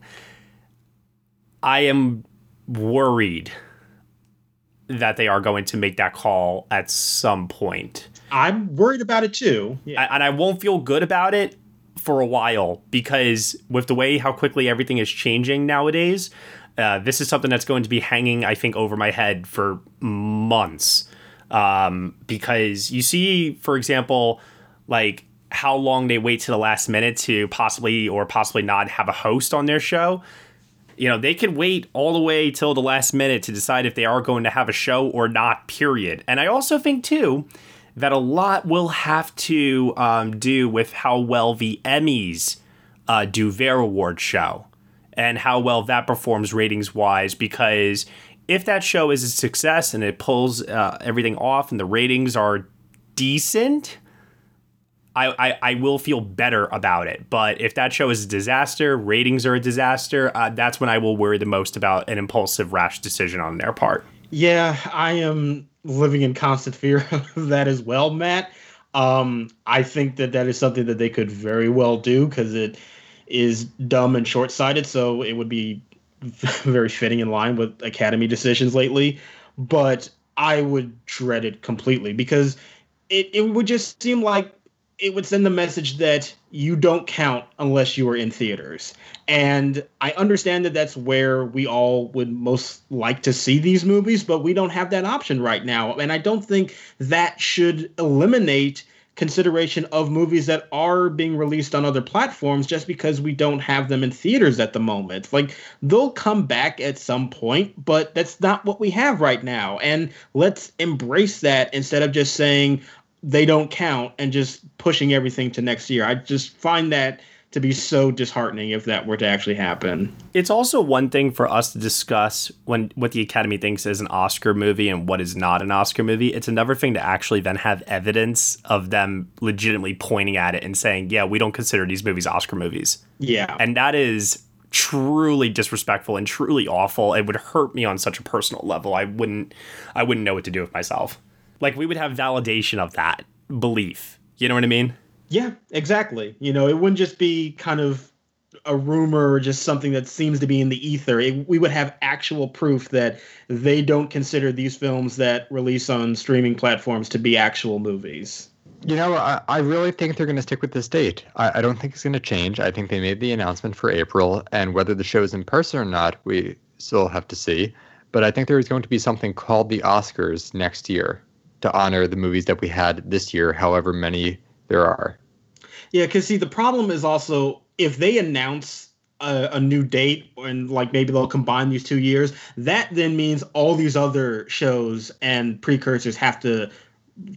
I am worried that they are going to make that call at some point. i'm worried about it too yeah. and I won't feel good about it for a while because with the way how quickly everything is changing nowadays, uh, this is something that's going to be hanging, I think, over my head for months. Um, because you see, for example, like how long they wait to the last minute to possibly or possibly not have a host on their show. You know, they could wait all the way till the last minute to decide if they are going to have a show or not, period. And I also think, too, that a lot will have to um, do with how well the Emmys uh, do their award show and how well that performs ratings wise because if that show is a success and it pulls uh, everything off and the ratings are decent, I, I, I will feel better about it. But if that show is a disaster, ratings are a disaster, uh, that's when I will worry the most about an impulsive, rash decision on their part. Yeah, I am living in constant fear of that as well, Matt. Um, I think that that is something that they could very well do because it is dumb and short sighted. So it would be very fitting in line with Academy decisions lately. But I would dread it completely because it, it would just seem like it would send the message that you don't count unless you are in theaters. And I understand that that's where we all would most like to see these movies, but we don't have that option right now. And I don't think that should eliminate consideration of movies that are being released on other platforms just because we don't have them in theaters at the moment. Like they'll come back at some point, but that's not what we have right now. And let's embrace that instead of just saying, they don't count and just pushing everything to next year. I just find that to be so disheartening if that were to actually happen. It's also one thing for us to discuss when what the Academy thinks is an Oscar movie and what is not an Oscar movie. It's another thing to actually then have evidence of them legitimately pointing at it and saying, "Yeah, we don't consider these movies Oscar movies." Yeah. And that is truly disrespectful and truly awful. It would hurt me on such a personal level. I wouldn't I wouldn't know what to do with myself. Like we would have validation of that belief. You know what I mean? Yeah, exactly. You know, it wouldn't just be kind of a rumor or just something that seems to be in the ether. It, we would have actual proof that they don't consider these films that release on streaming platforms to be actual movies. You know, I, I really think they're going to stick with this date. I, I don't think it's going to change. I think they made the announcement for April, and whether the show is in person or not, we still have to see. But I think there is going to be something called the Oscars next year to honor the movies that we had this year, however many there are. Yeah, because see, the problem is also if they announce a, a, new date and like maybe they'll combine these two years, that then means all these other shows and precursors have to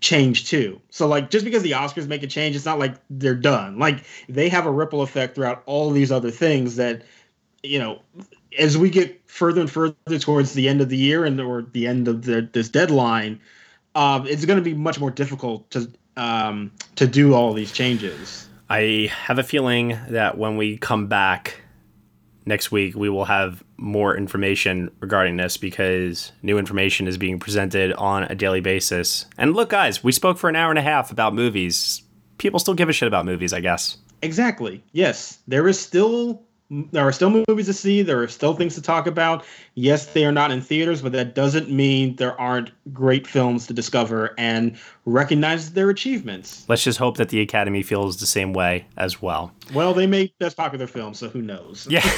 change too. So like just because the Oscars make a change, it's not like they're done. Like they have a ripple effect throughout all these other things that you know as we get further and further towards the end of the year and or the end of the, this deadline, uh, it's going to be much more difficult to um, to do all these changes. I have a feeling that when we come back next week, we will have more information regarding this because new information is being presented on a daily basis. And look, guys, we spoke for an hour and a half about movies. People still give a shit about movies, I guess. Exactly. Yes, there is still there are still movies to see. There are still things to talk about. Yes, they are not in theaters, but that doesn't mean there aren't great films to discover and recognize their achievements. Let's just hope that the Academy feels the same way as well. Well, they make best popular films, so who knows? Yeah.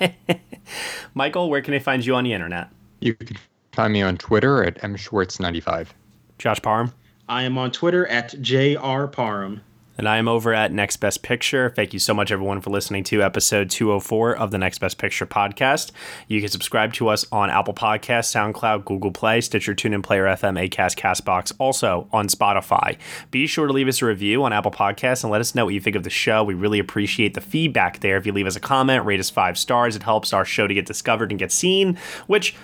Michael, where can I find you on the internet? You can find me on Twitter at mschwartz95. Josh Parham? I am on Twitter at jrparham. And I am over at Next Best Picture. Thank you so much, everyone, for listening to episode 204 of the Next Best Picture podcast. You can subscribe to us on Apple Podcasts, SoundCloud, Google Play, Stitcher, TuneIn, Player FM, Acast, Castbox, also on Spotify. Be sure to leave us a review on Apple Podcasts and let us know what you think of the show. We really appreciate the feedback there. If you leave us a comment, rate us five stars, it helps our show to get discovered and get seen, which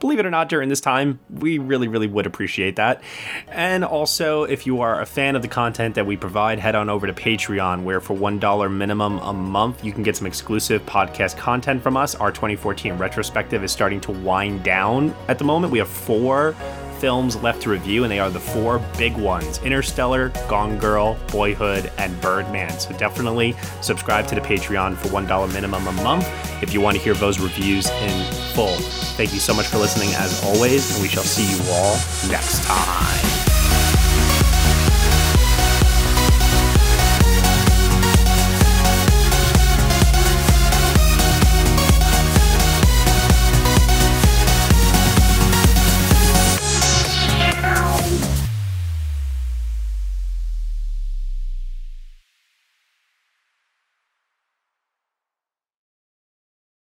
believe it or not, during this time, we really, really would appreciate that. And also, if you are a fan of the content that we provide, head on over to Patreon, where for $1 minimum a month, you can get some exclusive podcast content from us. Our 2014 retrospective is starting to wind down at the moment. We have four films left to review, and they are the four big ones Interstellar, Gone Girl, Boyhood, and Birdman. So definitely subscribe to the Patreon for $1 minimum a month if you want to hear those reviews in full. Thank you so much for listening, as always, and we shall see you all next time.